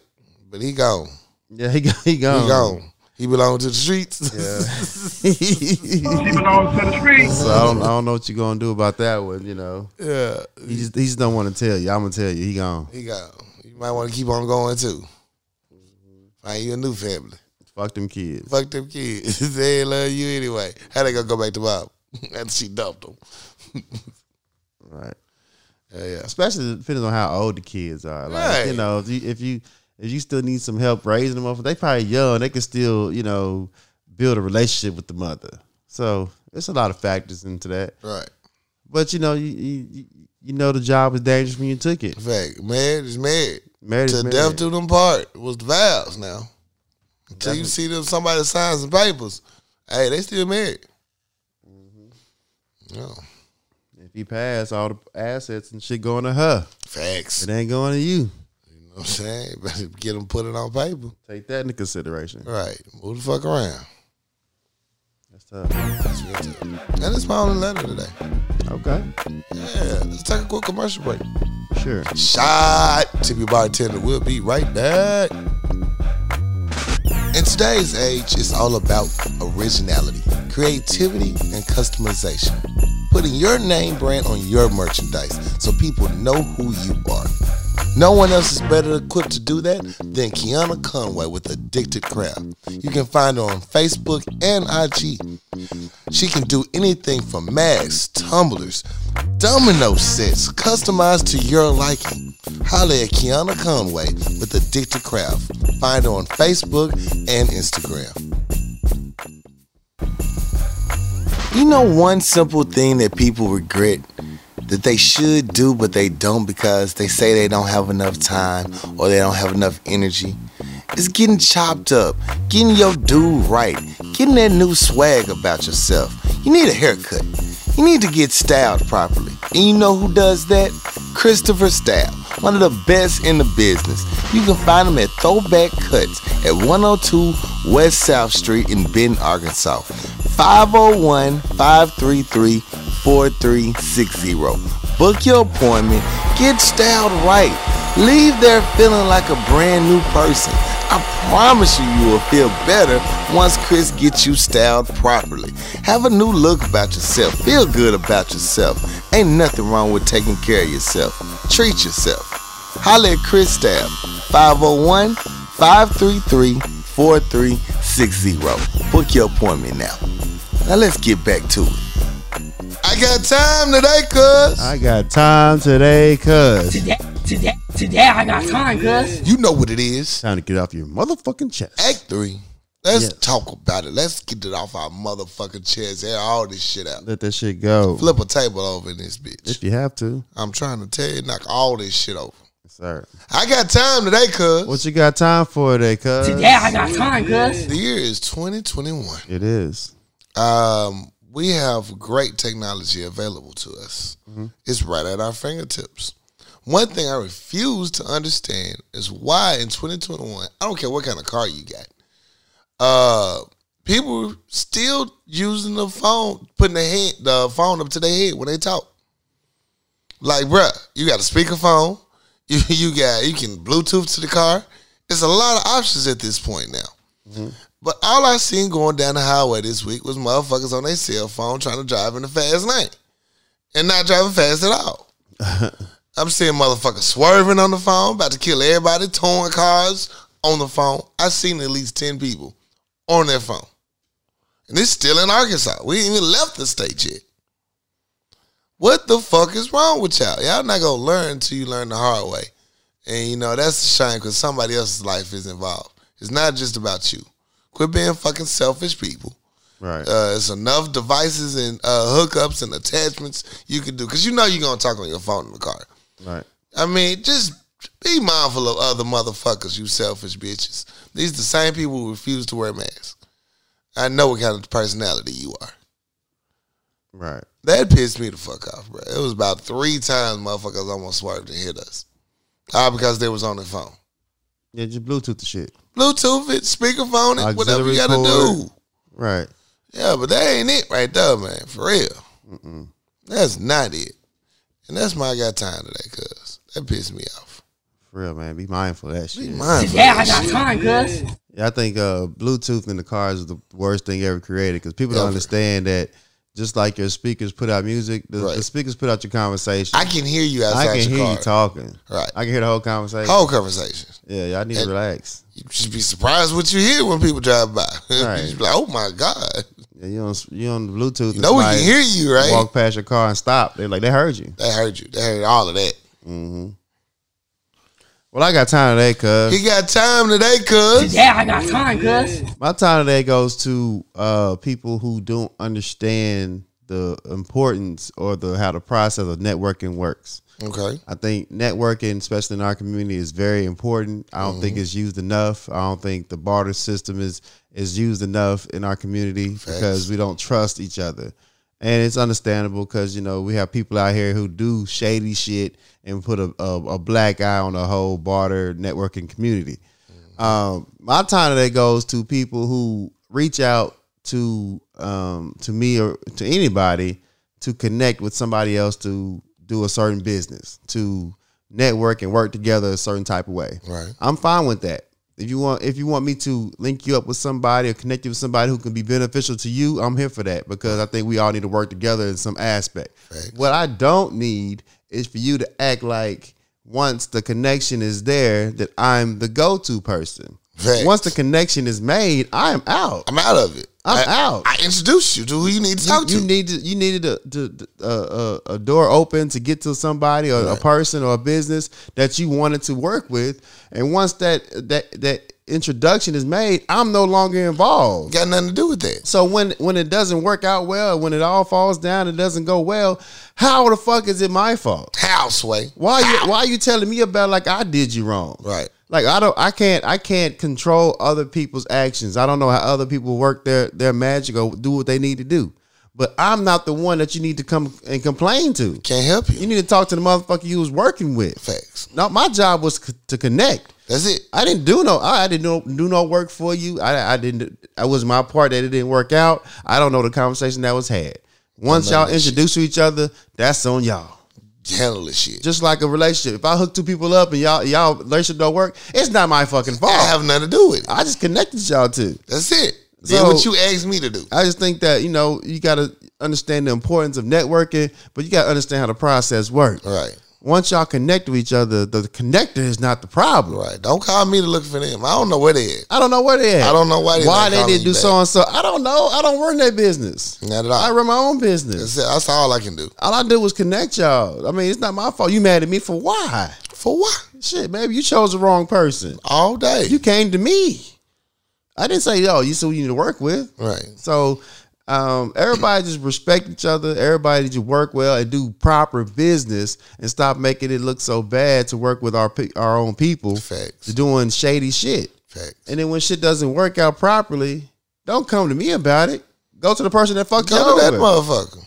Speaker 2: But he gone.
Speaker 1: Yeah, he (laughs) he gone.
Speaker 2: He gone. He belong to the streets.
Speaker 3: Yeah. (laughs) (laughs) he belongs to the streets.
Speaker 1: so I don't I don't know what you're gonna do about that one. You know,
Speaker 2: yeah.
Speaker 1: he just he just don't want to tell you. I'm gonna tell you, he gone.
Speaker 2: He gone. You might want to keep on going too. Find you a new family.
Speaker 1: Fuck them kids.
Speaker 2: Fuck them kids. (laughs) they ain't love you anyway. How they gonna go back to mom? After she dumped them.
Speaker 1: Right.
Speaker 2: Yeah, yeah.
Speaker 1: Especially depending on how old the kids are. Like
Speaker 2: Right.
Speaker 1: you know, if you, if you if you still need some help raising them up, they probably young. They can still you know build a relationship with the mother. So there's a lot of factors into that.
Speaker 2: Right.
Speaker 1: But you know, you you, you- know the job was dangerous when you took it.
Speaker 2: Fact. Married is married.
Speaker 1: Married is
Speaker 2: to death do them part was the vows now. Until you see them somebody sign some papers. Hey, they still married.
Speaker 1: Mm-hmm.
Speaker 2: Yeah.
Speaker 1: If he passed, all the assets and shit going to her.
Speaker 2: Facts.
Speaker 1: It ain't going to you.
Speaker 2: You know what I'm saying? (laughs) Better get them put it on paper.
Speaker 1: Take that into consideration.
Speaker 2: Right. Move the fuck around.
Speaker 1: That's tough.
Speaker 2: That's real tough. And it's my only letter today.
Speaker 1: Okay.
Speaker 2: Yeah. Let's take a quick commercial break.
Speaker 1: Sure.
Speaker 2: Shot. Tippy Bartender will be right back. In today's age, it's all about originality, creativity, and customization. Putting your name brand on your merchandise so people know who you are. No one else is better equipped to do that than Kiana Conway with Addicted Craft. You can find her on Facebook and IG. She can do anything from masks, tumblers, domino sets, customized to your liking. Holla at Kiana Conway with Addicted Craft. Find her on Facebook and Instagram. You know one simple thing that people regret that they should do but they don't because they say they don't have enough time or they don't have enough energy? It's getting chopped up, getting your dude right, getting that new swag about yourself. You need a haircut. You need to get styled properly. And you know who does that? Christopher Style, one of the best in the business. You can find him at Throwback Cuts at 102 West South Street in Benton, Arkansas. 501 533 4360. Book your appointment, get styled right, leave there feeling like a brand new person. I promise you, you will feel better once Chris gets you styled properly. Have a new look about yourself, feel good about yourself. Ain't nothing wrong with taking care of yourself. Treat yourself. Holla at Chris Stab, 501 533 4360. Book your appointment now. Now let's get back to it. I got time today, cuz.
Speaker 1: I got time today, cuz.
Speaker 4: Today, today, today I got time, cuz.
Speaker 2: You know what it is.
Speaker 1: Time to get off your motherfucking chest.
Speaker 2: Act three. Let's
Speaker 1: Yes.
Speaker 2: talk about it. Let's get it off our motherfucking chest. Air all this shit out.
Speaker 1: Let that shit go.
Speaker 2: Flip a table over in this bitch.
Speaker 1: If you have to.
Speaker 2: I'm trying to tell you, knock all this shit over.
Speaker 1: Yes, sir.
Speaker 2: I got time today, cuz.
Speaker 1: What you got time for today, cuz?
Speaker 4: Today I got time, cuz.
Speaker 2: The year is 2021.
Speaker 1: It is.
Speaker 2: Um, we have great technology available to us. It's right at our fingertips. One thing I refuse to understand is why in 2021, I don't care what kind of car you got, uh, people still using the phone, putting the head, the phone up to their head when they talk. Like, bruh, you got a speakerphone, (laughs) you you got you can Bluetooth to the car. It's a lot of options at this point now. But all I seen going down the highway this week was motherfuckers on their cell phone trying to drive in the fast lane and not driving fast at all. (laughs) I'm seeing motherfuckers swerving on the phone, about to kill everybody, towing cars on the phone. I seen at least 10 people on their phone. And it's still in Arkansas. We ain't even left the state yet. What the fuck is wrong with y'all? Y'all not gonna learn until you learn the hard way. And you know, that's a shame because somebody else's life is involved. It's not just about you. Quit being fucking selfish people.
Speaker 1: Right.
Speaker 2: Uh, it's enough devices and uh, hookups and attachments you can do because you know you're gonna talk on your phone in the car.
Speaker 1: right.
Speaker 2: I mean, just be mindful of other motherfuckers, you selfish bitches. These are the same people who refuse to wear masks. I know what kind of personality you are.
Speaker 1: Right.
Speaker 2: That pissed me the fuck off, bro. It was about three times motherfuckers almost swerved and hit us. All because they was on the phone.
Speaker 1: Yeah, just Bluetooth the shit.
Speaker 2: Bluetooth it, speakerphone it, whatever you gotta do.
Speaker 1: Right.
Speaker 2: Yeah, but that ain't it right there, man. For real. Mm-mm. That's not it. And that's my I got time today, cuz. That pissed me off.
Speaker 1: For real, man. Be mindful of that shit.
Speaker 2: Be mindful.
Speaker 4: Today
Speaker 2: of
Speaker 4: I got
Speaker 2: shit.
Speaker 4: time, cuz.
Speaker 1: Yeah, I think uh, Bluetooth in the cars is the worst thing ever created because people don't
Speaker 2: Ever.
Speaker 1: understand that just like your speakers put out music, the,
Speaker 2: Right.
Speaker 1: the speakers put out your conversation.
Speaker 2: I can hear you outside
Speaker 1: I can
Speaker 2: your
Speaker 1: hear
Speaker 2: car.
Speaker 1: you talking.
Speaker 2: Right.
Speaker 1: I can hear the whole conversation.
Speaker 2: Whole conversation.
Speaker 1: Yeah, y'all need to
Speaker 2: And-
Speaker 1: relax.
Speaker 2: You should be surprised what you hear when people drive by. (laughs)
Speaker 1: Right.
Speaker 2: you should be like, oh my God.
Speaker 1: Yeah, you on you on Bluetooth.
Speaker 2: You know we can hear you, right?
Speaker 1: Walk past your car and stop. They're like they heard you.
Speaker 2: They heard you. They heard all of that.
Speaker 1: Well, I got time today, cuz
Speaker 2: He got time today, cuz.
Speaker 4: Yeah, I got time, cuz.
Speaker 1: my time today goes to uh, people who don't understand the importance or the how the process of networking works.
Speaker 2: Okay.
Speaker 1: I think networking, especially in our community, is very important. I don't
Speaker 2: Mm-hmm.
Speaker 1: think it's used enough. I don't think the barter system is is used enough in our community because we don't trust each other. And it's understandable because you know we have people out here who do shady shit and put a, a, a black eye on the whole barter networking community. Um, my time today goes to people who reach out to um, to me or to anybody to connect with somebody else to do a certain business, to network and work together a certain type of way.
Speaker 2: Right.
Speaker 1: I'm fine with that. If you want if you want me to link you up with somebody or connect you with somebody who can be beneficial to you, I'm here for that because I think we all need to work together in some aspect. What I don't need is for you to act like once the connection is there that I'm the go-to person. Once the connection is made, I am out.
Speaker 2: I'm out of it.
Speaker 1: I'm
Speaker 2: I,
Speaker 1: out.
Speaker 2: I introduced you to who you need to talk
Speaker 1: you,
Speaker 2: to.
Speaker 1: you need to you needed a, to, uh, uh, a door open to get to somebody or a person or a business that you wanted to work with, and once that that that introduction is made, I'm no longer involved.
Speaker 2: Got nothing to do with that.
Speaker 1: So when when it doesn't work out well, when it all falls down, it doesn't go well. How the fuck is it my fault?
Speaker 2: Houseway.
Speaker 1: Why you why are you telling me about like I did you wrong?
Speaker 2: Right.
Speaker 1: Like I don't I can't I can't control other people's actions. I don't know how other people work their their magic or do what they need to do. But I'm not the one that you need to come and complain to.
Speaker 2: Can't help you.
Speaker 1: You need to talk to the motherfucker you was working with.
Speaker 2: Facts.
Speaker 1: No, my job was c- to connect.
Speaker 2: That's it.
Speaker 1: I didn't do no. I didn't no, do no work for you. I, I didn't. I was my part that it didn't work out. I don't know the conversation that was had. Once y'all
Speaker 2: of that shit.
Speaker 1: introduce to each other, that's on y'all.
Speaker 2: Handle this shit.
Speaker 1: Just like a relationship. If I hook two people up and y'all y'all relationship don't work, it's not my fucking fault.
Speaker 2: I have nothing to do with it.
Speaker 1: I just connected y'all to.
Speaker 2: That's it. Did
Speaker 1: So-
Speaker 2: what you asked me to do.
Speaker 1: I just think that you know you got to understand the importance of networking, but you got to understand how the process works.
Speaker 2: Right.
Speaker 1: Once y'all connect with each other, the connector is not the problem.
Speaker 2: Right. Don't call me to look for them. I don't know where they at.
Speaker 1: I don't know where they at.
Speaker 2: I don't know why they
Speaker 1: why they didn't do
Speaker 2: back.
Speaker 1: so and so. I don't know. I don't run that business.
Speaker 2: Not at all.
Speaker 1: I run my own business.
Speaker 2: That's. That's all I can do.
Speaker 1: All I did was connect y'all. I mean, it's not my fault. You mad at me for why?
Speaker 2: For what?
Speaker 1: Shit, maybe you chose the wrong person.
Speaker 2: All day.
Speaker 1: You came to me. I didn't say, yo, you so you need to work with.
Speaker 2: right.
Speaker 1: So um, everybody just respect each other. Everybody just work well and do proper business and stop making it look so bad to work with our pe- our own people
Speaker 2: Facts.
Speaker 1: doing shady shit.
Speaker 2: Facts.
Speaker 1: And then when shit doesn't work out properly, don't come to me about it. Go to the person that fucked you
Speaker 2: to that motherfucker.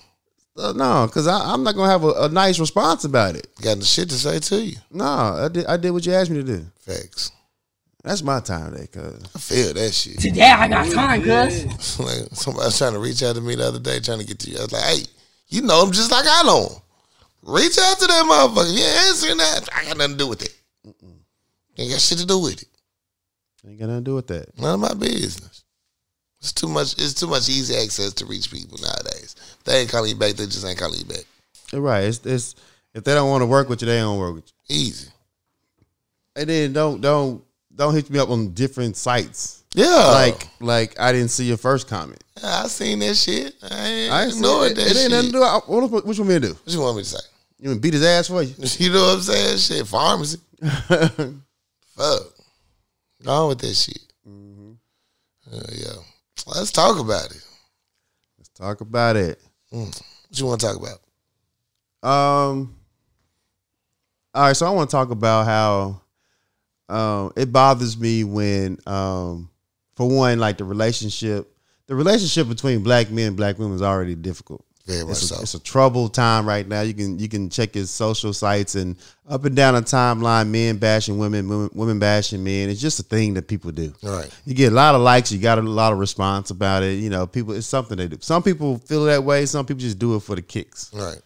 Speaker 1: Uh, no, because I'm not gonna have a, a nice response about it.
Speaker 2: Got the shit to say to you.
Speaker 1: No, I did I did what you asked me to do.
Speaker 2: Facts.
Speaker 1: That's my time today, cuz.
Speaker 2: I feel that shit.
Speaker 4: Today I got time, cuz. (laughs)
Speaker 2: like somebody was trying to reach out to me the other day, trying to get to you. I was like, hey, you know him just like I know him. Reach out to that motherfucker. You ain't answering that. I got nothing to do with it. Ain't got shit to do with it.
Speaker 1: Ain't got nothing to do with that.
Speaker 2: None of my business. It's too much. It's too much easy access to reach people nowadays. They ain't calling you back. They just ain't calling you back.
Speaker 1: Right. It's, it's if they don't want to work with you, they don't work with you.
Speaker 2: Easy.
Speaker 1: And then don't don't don't hit me up on different sites.
Speaker 2: Yeah.
Speaker 1: Like like I didn't see your first comment.
Speaker 2: I seen that shit. I ain't
Speaker 1: I ain't
Speaker 2: ignored
Speaker 1: it.
Speaker 2: that
Speaker 1: It ain't nothing to do. I, what, what, you want me to do?
Speaker 2: What you want me to say?
Speaker 1: You want to beat his ass for you? (laughs)
Speaker 2: You know what I'm saying? Shit, pharmacy. Fuck. Gone with that shit.
Speaker 1: Mm-hmm.
Speaker 2: Uh, yeah. Let's talk about it.
Speaker 1: Let's talk about it.
Speaker 2: What you want to talk about?
Speaker 1: Um. All right, so I want to talk about how um, it bothers me when, um, for one, like the relationship, the relationship between black men and black women is already difficult.
Speaker 2: Very much
Speaker 1: It's a,
Speaker 2: so.
Speaker 1: it's a troubled time right now. You can you can check his social sites and up and down the timeline, men bashing women, women, women bashing men. It's just a thing that people do.
Speaker 2: All right.
Speaker 1: You get a lot of likes, you got a lot of response about it. You know, people it's something they do. Some people feel that way. Some people just do it for the kicks.
Speaker 2: All right.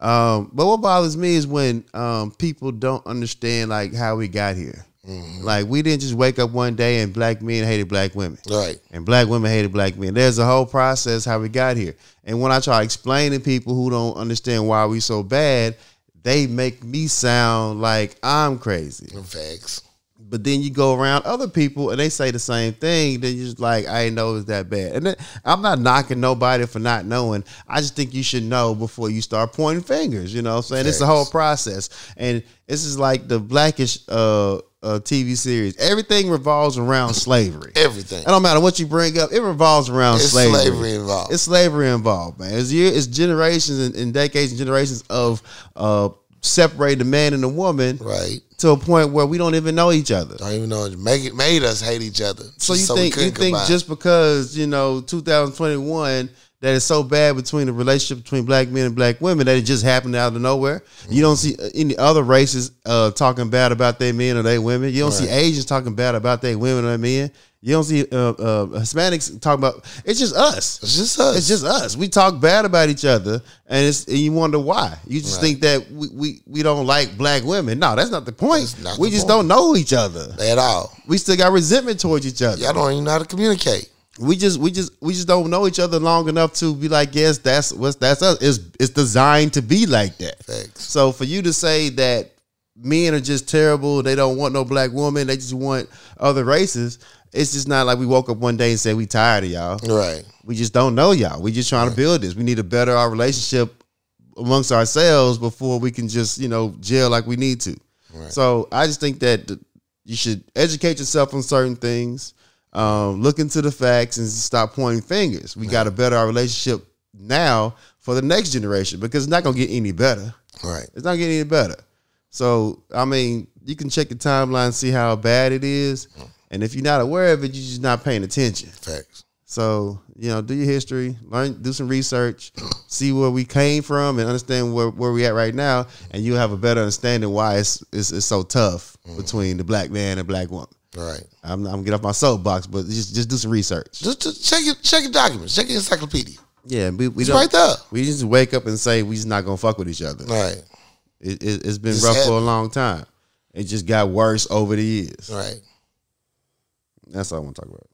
Speaker 1: Um, but what bothers me is when um, people don't understand like how we got here. Mm-hmm. Like we didn't just wake up one day and black men hated black women
Speaker 2: Right.
Speaker 1: and black women hated black men. There's a whole process how we got here. And when I try to explain to people who don't understand why we so bad, they make me sound like I'm crazy.
Speaker 2: Facts.
Speaker 1: But then you go around other people and they say the same thing. Then you're just like, I didn't know it was that bad. And then, I'm not knocking nobody for not knowing. I just think you should know before you start pointing fingers. You know what I'm saying? It's a whole process. And this is like the Black-ish uh, uh, TV series. Everything revolves around slavery.
Speaker 2: Everything.
Speaker 1: It don't matter what you bring up. It revolves around slavery.
Speaker 2: It's
Speaker 1: slavery.
Speaker 2: slavery involved.
Speaker 1: It's slavery involved, man. It's, it's generations and, and decades and generations of uh, separate the man and the woman
Speaker 2: Right.
Speaker 1: To a point where we don't even know each other.
Speaker 2: Don't even know make it made us hate each other.
Speaker 1: So you
Speaker 2: we
Speaker 1: think you think just because you know 2021 that it's so bad between the relationship between black men and black women that it just happened out of nowhere. You don't see uh, any other races uh, talking bad about their men or their women. You don't see Asians talking bad about their women or their men. You don't see uh, uh, Hispanics talking about. It's just us.
Speaker 2: it's just us.
Speaker 1: It's just us. We talk bad about each other, and it's and you wonder why. You just
Speaker 2: Right.
Speaker 1: think that we, we we don't like black women. No, that's not the point.
Speaker 2: Not
Speaker 1: we
Speaker 2: the
Speaker 1: just
Speaker 2: point.
Speaker 1: don't know each other.
Speaker 2: at all.
Speaker 1: We still got resentment towards each other.
Speaker 2: Y'all don't even know how to communicate.
Speaker 1: We just we just we just don't know each other long enough to be like, yes, that's what's that's us. It's it's designed to be like that.
Speaker 2: Facts.
Speaker 1: So for you to say that men are just terrible, they don't want no black woman, they just want other races. It's just not like we woke up one day and said we tired of y'all.
Speaker 2: Right.
Speaker 1: We just don't know y'all. We just trying to build this. We need to better our relationship amongst ourselves before we can just you know gel like we need to.
Speaker 2: Right.
Speaker 1: So I just think that you should educate yourself on certain things, um, look into the facts, and stop pointing fingers. We got to better our relationship now for the next generation because it's not gonna get any better.
Speaker 2: Right.
Speaker 1: It's not getting any better. So I mean, you can check the timeline, see how bad it is, and if you're not aware of it, you're just not paying attention.
Speaker 2: Facts.
Speaker 1: So you know, do your history, learn, do some research, (clears throat) see where we came from, and understand where, where we at right now, and you'll have a better understanding why it's it's, it's so tough between the black man and black woman.
Speaker 2: Right.
Speaker 1: I'm, I'm get off my soapbox, but just just do some research.
Speaker 2: Just, just check your check your documents. Check your encyclopedia.
Speaker 1: Yeah, we we
Speaker 2: It's
Speaker 1: don't,
Speaker 2: right there.
Speaker 1: we just wake up and say we just not gonna fuck with each other.
Speaker 2: Right.
Speaker 1: It, it, it's been
Speaker 2: Just
Speaker 1: rough for a long time. It just got worse over the years.
Speaker 2: Right.
Speaker 1: That's all I want to talk about.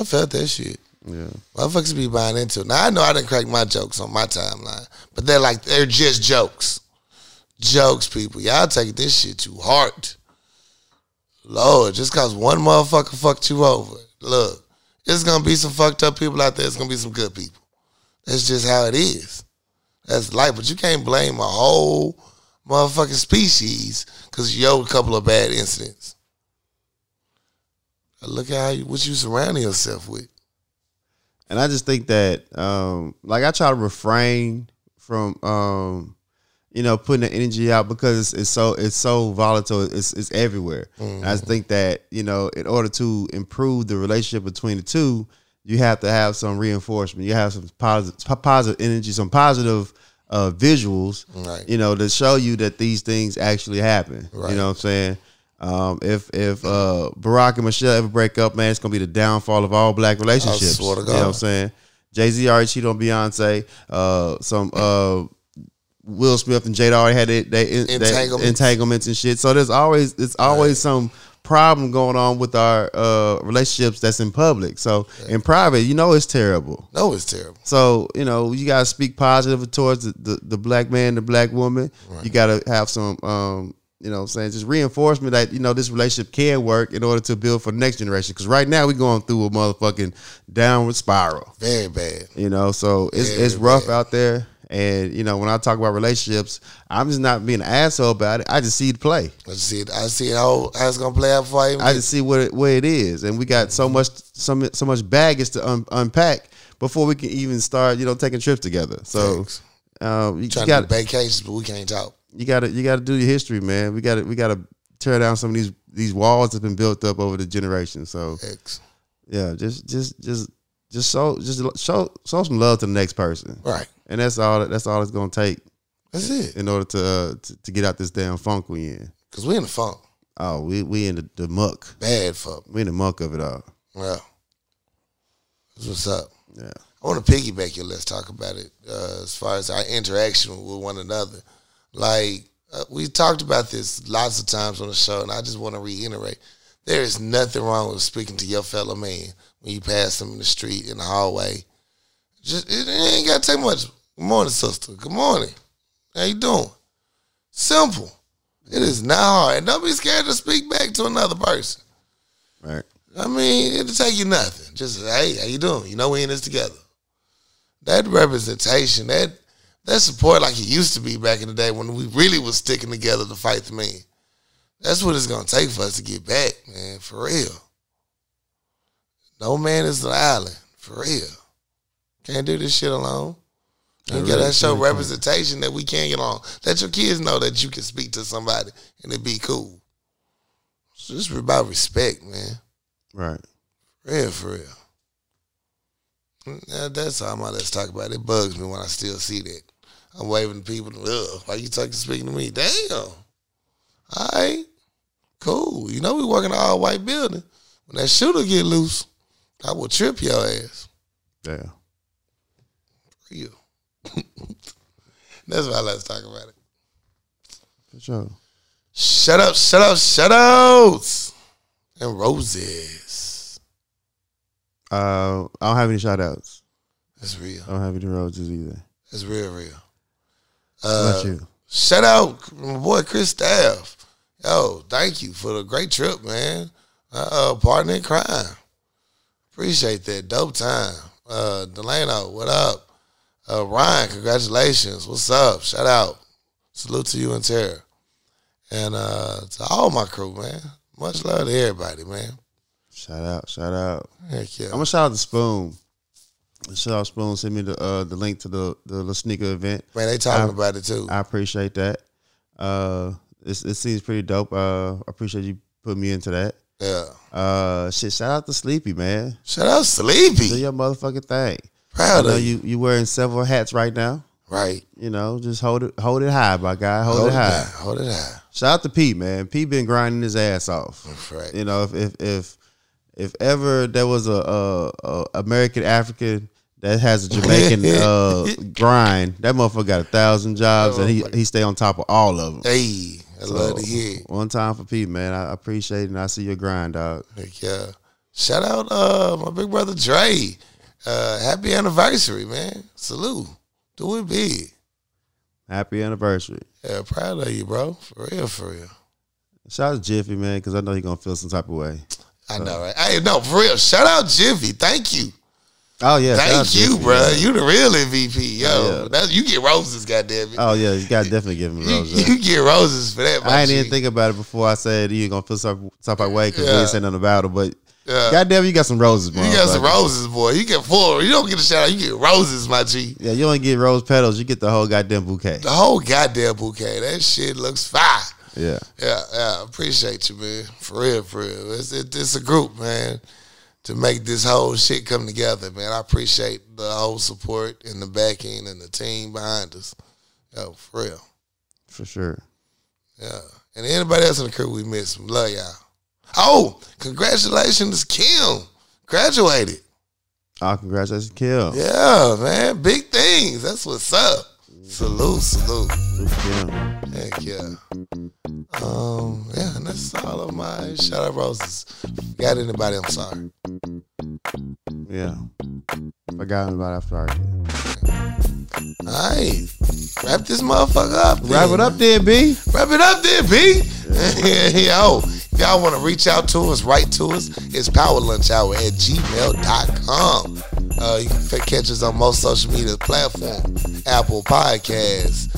Speaker 2: I felt that shit.
Speaker 1: Yeah.
Speaker 2: Motherfuckers be buying into it. Now I know I didn't crack my jokes on my timeline, but they're like they're just jokes. Jokes, people. Y'all take this shit too hard. Lord, just cause one motherfucker fucked you over. Look, it's gonna be some fucked up people out there. It's gonna be some good people. That's just how it is. That's life. But you can't blame a whole motherfucking species because you a couple of bad incidents. Look at how you, what you surrounding yourself with.
Speaker 1: And I just think that, um, like, I try to refrain from, um, you know, putting the energy out because it's so it's so volatile. It's it's everywhere. And I think that you know, in order to improve the relationship between the two, you have to have some reinforcement. You have some positive positive energy, some positive uh, visuals,
Speaker 2: Right.
Speaker 1: you know, to show you that these things actually happen.
Speaker 2: Right.
Speaker 1: You know what I'm saying? Um, if if uh, Barack and Michelle ever break up, man, it's gonna be the downfall of all black relationships.
Speaker 2: swear to
Speaker 1: You know what I'm saying? Jay Z already cheated on Beyonce. Uh, some uh, Will Smith and Jada already had they, they,
Speaker 2: Entanglements.
Speaker 1: entanglements and shit. So there's always it's always some problem going on with our uh, relationships that's in public. So in private, you know it's terrible.
Speaker 2: No, it's terrible.
Speaker 1: So you know you gotta speak positive towards the, the, the black man, the black woman. You gotta have some, um, you know, I'm saying just reinforcement that you know this relationship can work in order to build for the next generation. Because right now we're going through a motherfucking downward spiral.
Speaker 2: Very bad.
Speaker 1: You know, so it's it's rough
Speaker 2: bad.
Speaker 1: out there. And you know, when I talk about relationships, I'm just not being an asshole about it. I just see the play.
Speaker 2: I see it. I see how, how it's gonna play out for you.
Speaker 1: I just see what it, where it is, and we got so much so, so much baggage to un, unpack before we can even start, you know, taking trips together. So um, you,
Speaker 2: trying
Speaker 1: got
Speaker 2: to do vacations, but we can't talk.
Speaker 1: you got to you got to do your history, man. We got to we got to tear down some of these these walls that's been built up over the generations. So
Speaker 2: X.
Speaker 1: yeah, just just just just show just show show some love to the next person,
Speaker 2: Right.
Speaker 1: And that's all that's all it's gonna take
Speaker 2: That's it.
Speaker 1: in order to uh, to, to get out this damn funk we in.
Speaker 2: Cause we in the funk.
Speaker 1: Oh, we we in the, the muck.
Speaker 2: Bad fuck.
Speaker 1: We in the muck of it all.
Speaker 2: Well. That's what's up.
Speaker 1: Yeah.
Speaker 2: I want to piggyback you. Let's talk about it. Uh, as far as our interaction with one another, like uh, we talked about this lots of times on the show, and I just want to reiterate: there is nothing wrong with speaking to your fellow man when you pass them in the street in the hallway. Just it, it ain't got to take much. Good morning, sister. Good morning. How you doing? Simple. It is not hard. And don't be scared to speak back to another person.
Speaker 1: Right.
Speaker 2: I mean, it'll take you nothing. Just hey, how you doing? You know we in this together. That representation, that that support like it used to be back in the day when we really was sticking together to fight the man. That's what it's gonna take for us to get back, man, for real. No man is an island, for real. Can't do this shit alone. You
Speaker 1: I
Speaker 2: gotta
Speaker 1: really
Speaker 2: show
Speaker 1: really
Speaker 2: representation that we can get along. Let your kids know that you can speak to somebody and it be cool. It's just about respect, man.
Speaker 1: Right.
Speaker 2: Real for real. Yeah, that's all my let's talk about. It bugs me when I still see that. I'm waving to people. Ugh, why you talking speaking to me? Damn. All right. Cool. You know we working an all white building. When that shooter get loose, I will trip your ass.
Speaker 1: Yeah.
Speaker 2: Real. (laughs) that's why let's talk about it.
Speaker 1: For sure.
Speaker 2: Shut up, shut up, shut outs. And roses.
Speaker 1: Uh, I don't have any shout outs.
Speaker 2: That's real.
Speaker 1: I don't have any roses either.
Speaker 2: That's real, real. Uh,
Speaker 1: about you?
Speaker 2: Shout out my boy Chris Staff. Yo, thank you for the great trip, man. Uh, uh partner in crime. Appreciate that. Dope time. Uh Delano, what up? Uh Ryan, congratulations. What's up? Shout out. Salute to you and Tara. And uh to all my crew, man. Much love to everybody, man.
Speaker 1: Shout out. Shout out.
Speaker 2: Heck yeah.
Speaker 1: I'm gonna shout out to Spoon. Shout out Spoon. Send me the uh, the link to the the sneaker event.
Speaker 2: man, they talking
Speaker 1: I-
Speaker 2: about it too.
Speaker 1: I appreciate that. Uh, it seems pretty dope. Uh, I appreciate you putting me into that.
Speaker 2: yeah.
Speaker 1: Uh, shit. Shout out to Sleepy man.
Speaker 2: Shout out Sleepy.
Speaker 1: Do your motherfucking thing. I
Speaker 2: Proud
Speaker 1: know
Speaker 2: of you.
Speaker 1: you wearing several hats right now.
Speaker 2: Right.
Speaker 1: You know, just hold it hold it high, my guy. Hold,
Speaker 2: Hold
Speaker 1: it high.
Speaker 2: down. Hold it high.
Speaker 1: Shout out to Pete, man. Pete been grinding his ass off.
Speaker 2: That's right.
Speaker 1: You know, if if if, if ever there was a, a, a American African that has a Jamaican (laughs) uh, grind, that motherfucker got a thousand jobs and he he stay on top of all of them.
Speaker 2: Hey, I love to hear.
Speaker 1: One time for Pete, man. I appreciate it and I see your grind, dog.
Speaker 2: Heck yeah. Shout out uh my big brother Dre. Uh happy anniversary, man. Salute. Do it big.
Speaker 1: Happy anniversary.
Speaker 2: Yeah, proud of you, bro. For real, for real.
Speaker 1: Shout out to Jiffy, man, because I know he gonna feel some type of way.
Speaker 2: I know, right? Hey, no, for real. Shout out Jiffy. Thank you.
Speaker 1: Oh yeah,
Speaker 2: Thank you,
Speaker 1: Jiffy,
Speaker 2: bro.
Speaker 1: man.
Speaker 2: You the real MVP, yo.
Speaker 1: Yeah.
Speaker 2: That's, you get roses, goddamn it.
Speaker 1: Oh yeah, you gotta definitely give him roses.
Speaker 2: you get roses for that.
Speaker 1: I ain't
Speaker 2: G.
Speaker 1: even think about it before I said you gonna feel some type of way because we
Speaker 2: Yeah.
Speaker 1: ain't saying nothing about it. But
Speaker 2: Yeah.
Speaker 1: goddamn, you got some roses, boy.
Speaker 2: You got some roses, boy. You get full. You don't get a shout out. You get roses, my G.
Speaker 1: Yeah, you only get rose petals, you get the whole goddamn bouquet.
Speaker 2: The whole goddamn bouquet. That shit looks fire.
Speaker 1: Yeah,
Speaker 2: Yeah, yeah. Appreciate you, man. For real, for real. It's, it, it's a group, man, to make this whole shit come together, man. I appreciate the whole support and the backing and the team behind us. Yo, for real.
Speaker 1: for sure.
Speaker 2: Yeah. And anybody else in the crew we miss, love y'all. Oh, congratulations, Kim. Graduated.
Speaker 1: Oh, congratulations, Kill.
Speaker 2: Yeah, man. Big things. That's what's up. Salute, salute.
Speaker 1: Yeah.
Speaker 2: Heck yeah. Um, yeah, and that's all of my shout out roses. Got anybody? I'm sorry.
Speaker 1: yeah. Forgot about after our
Speaker 2: All right, wrap this motherfucker up.
Speaker 1: Wrap it up there, B.
Speaker 2: Wrap it up there, B. (laughs) Yo, if y'all want to reach out to us, write to us, it's powerlunchhour at gmail.com. Uh, you can catch us on most social media platforms Apple Podcasts,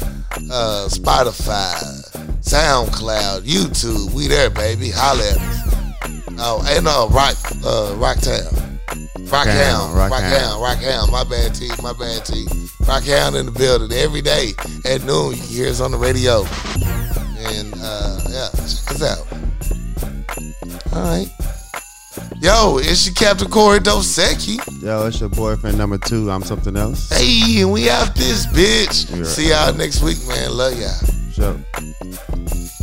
Speaker 2: uh, Spotify, SoundCloud, YouTube. We there, baby. Holla at us. Oh, and no, Rock, uh, Rocktown. Rockhound,
Speaker 1: Rockhound.
Speaker 2: Rockhound, Rockhound. My bad, T. My bad, T. Rockhound in the building every day at noon. You hear us on the radio. And uh, yeah, check us out. All right. Yo, it's your Captain Corey Dosecki.
Speaker 1: Yo, it's your boyfriend number two. I'm something else.
Speaker 2: Hey, and we out this bitch.
Speaker 1: Yeah.
Speaker 2: See y'all next week, man. Love y'all.
Speaker 1: So.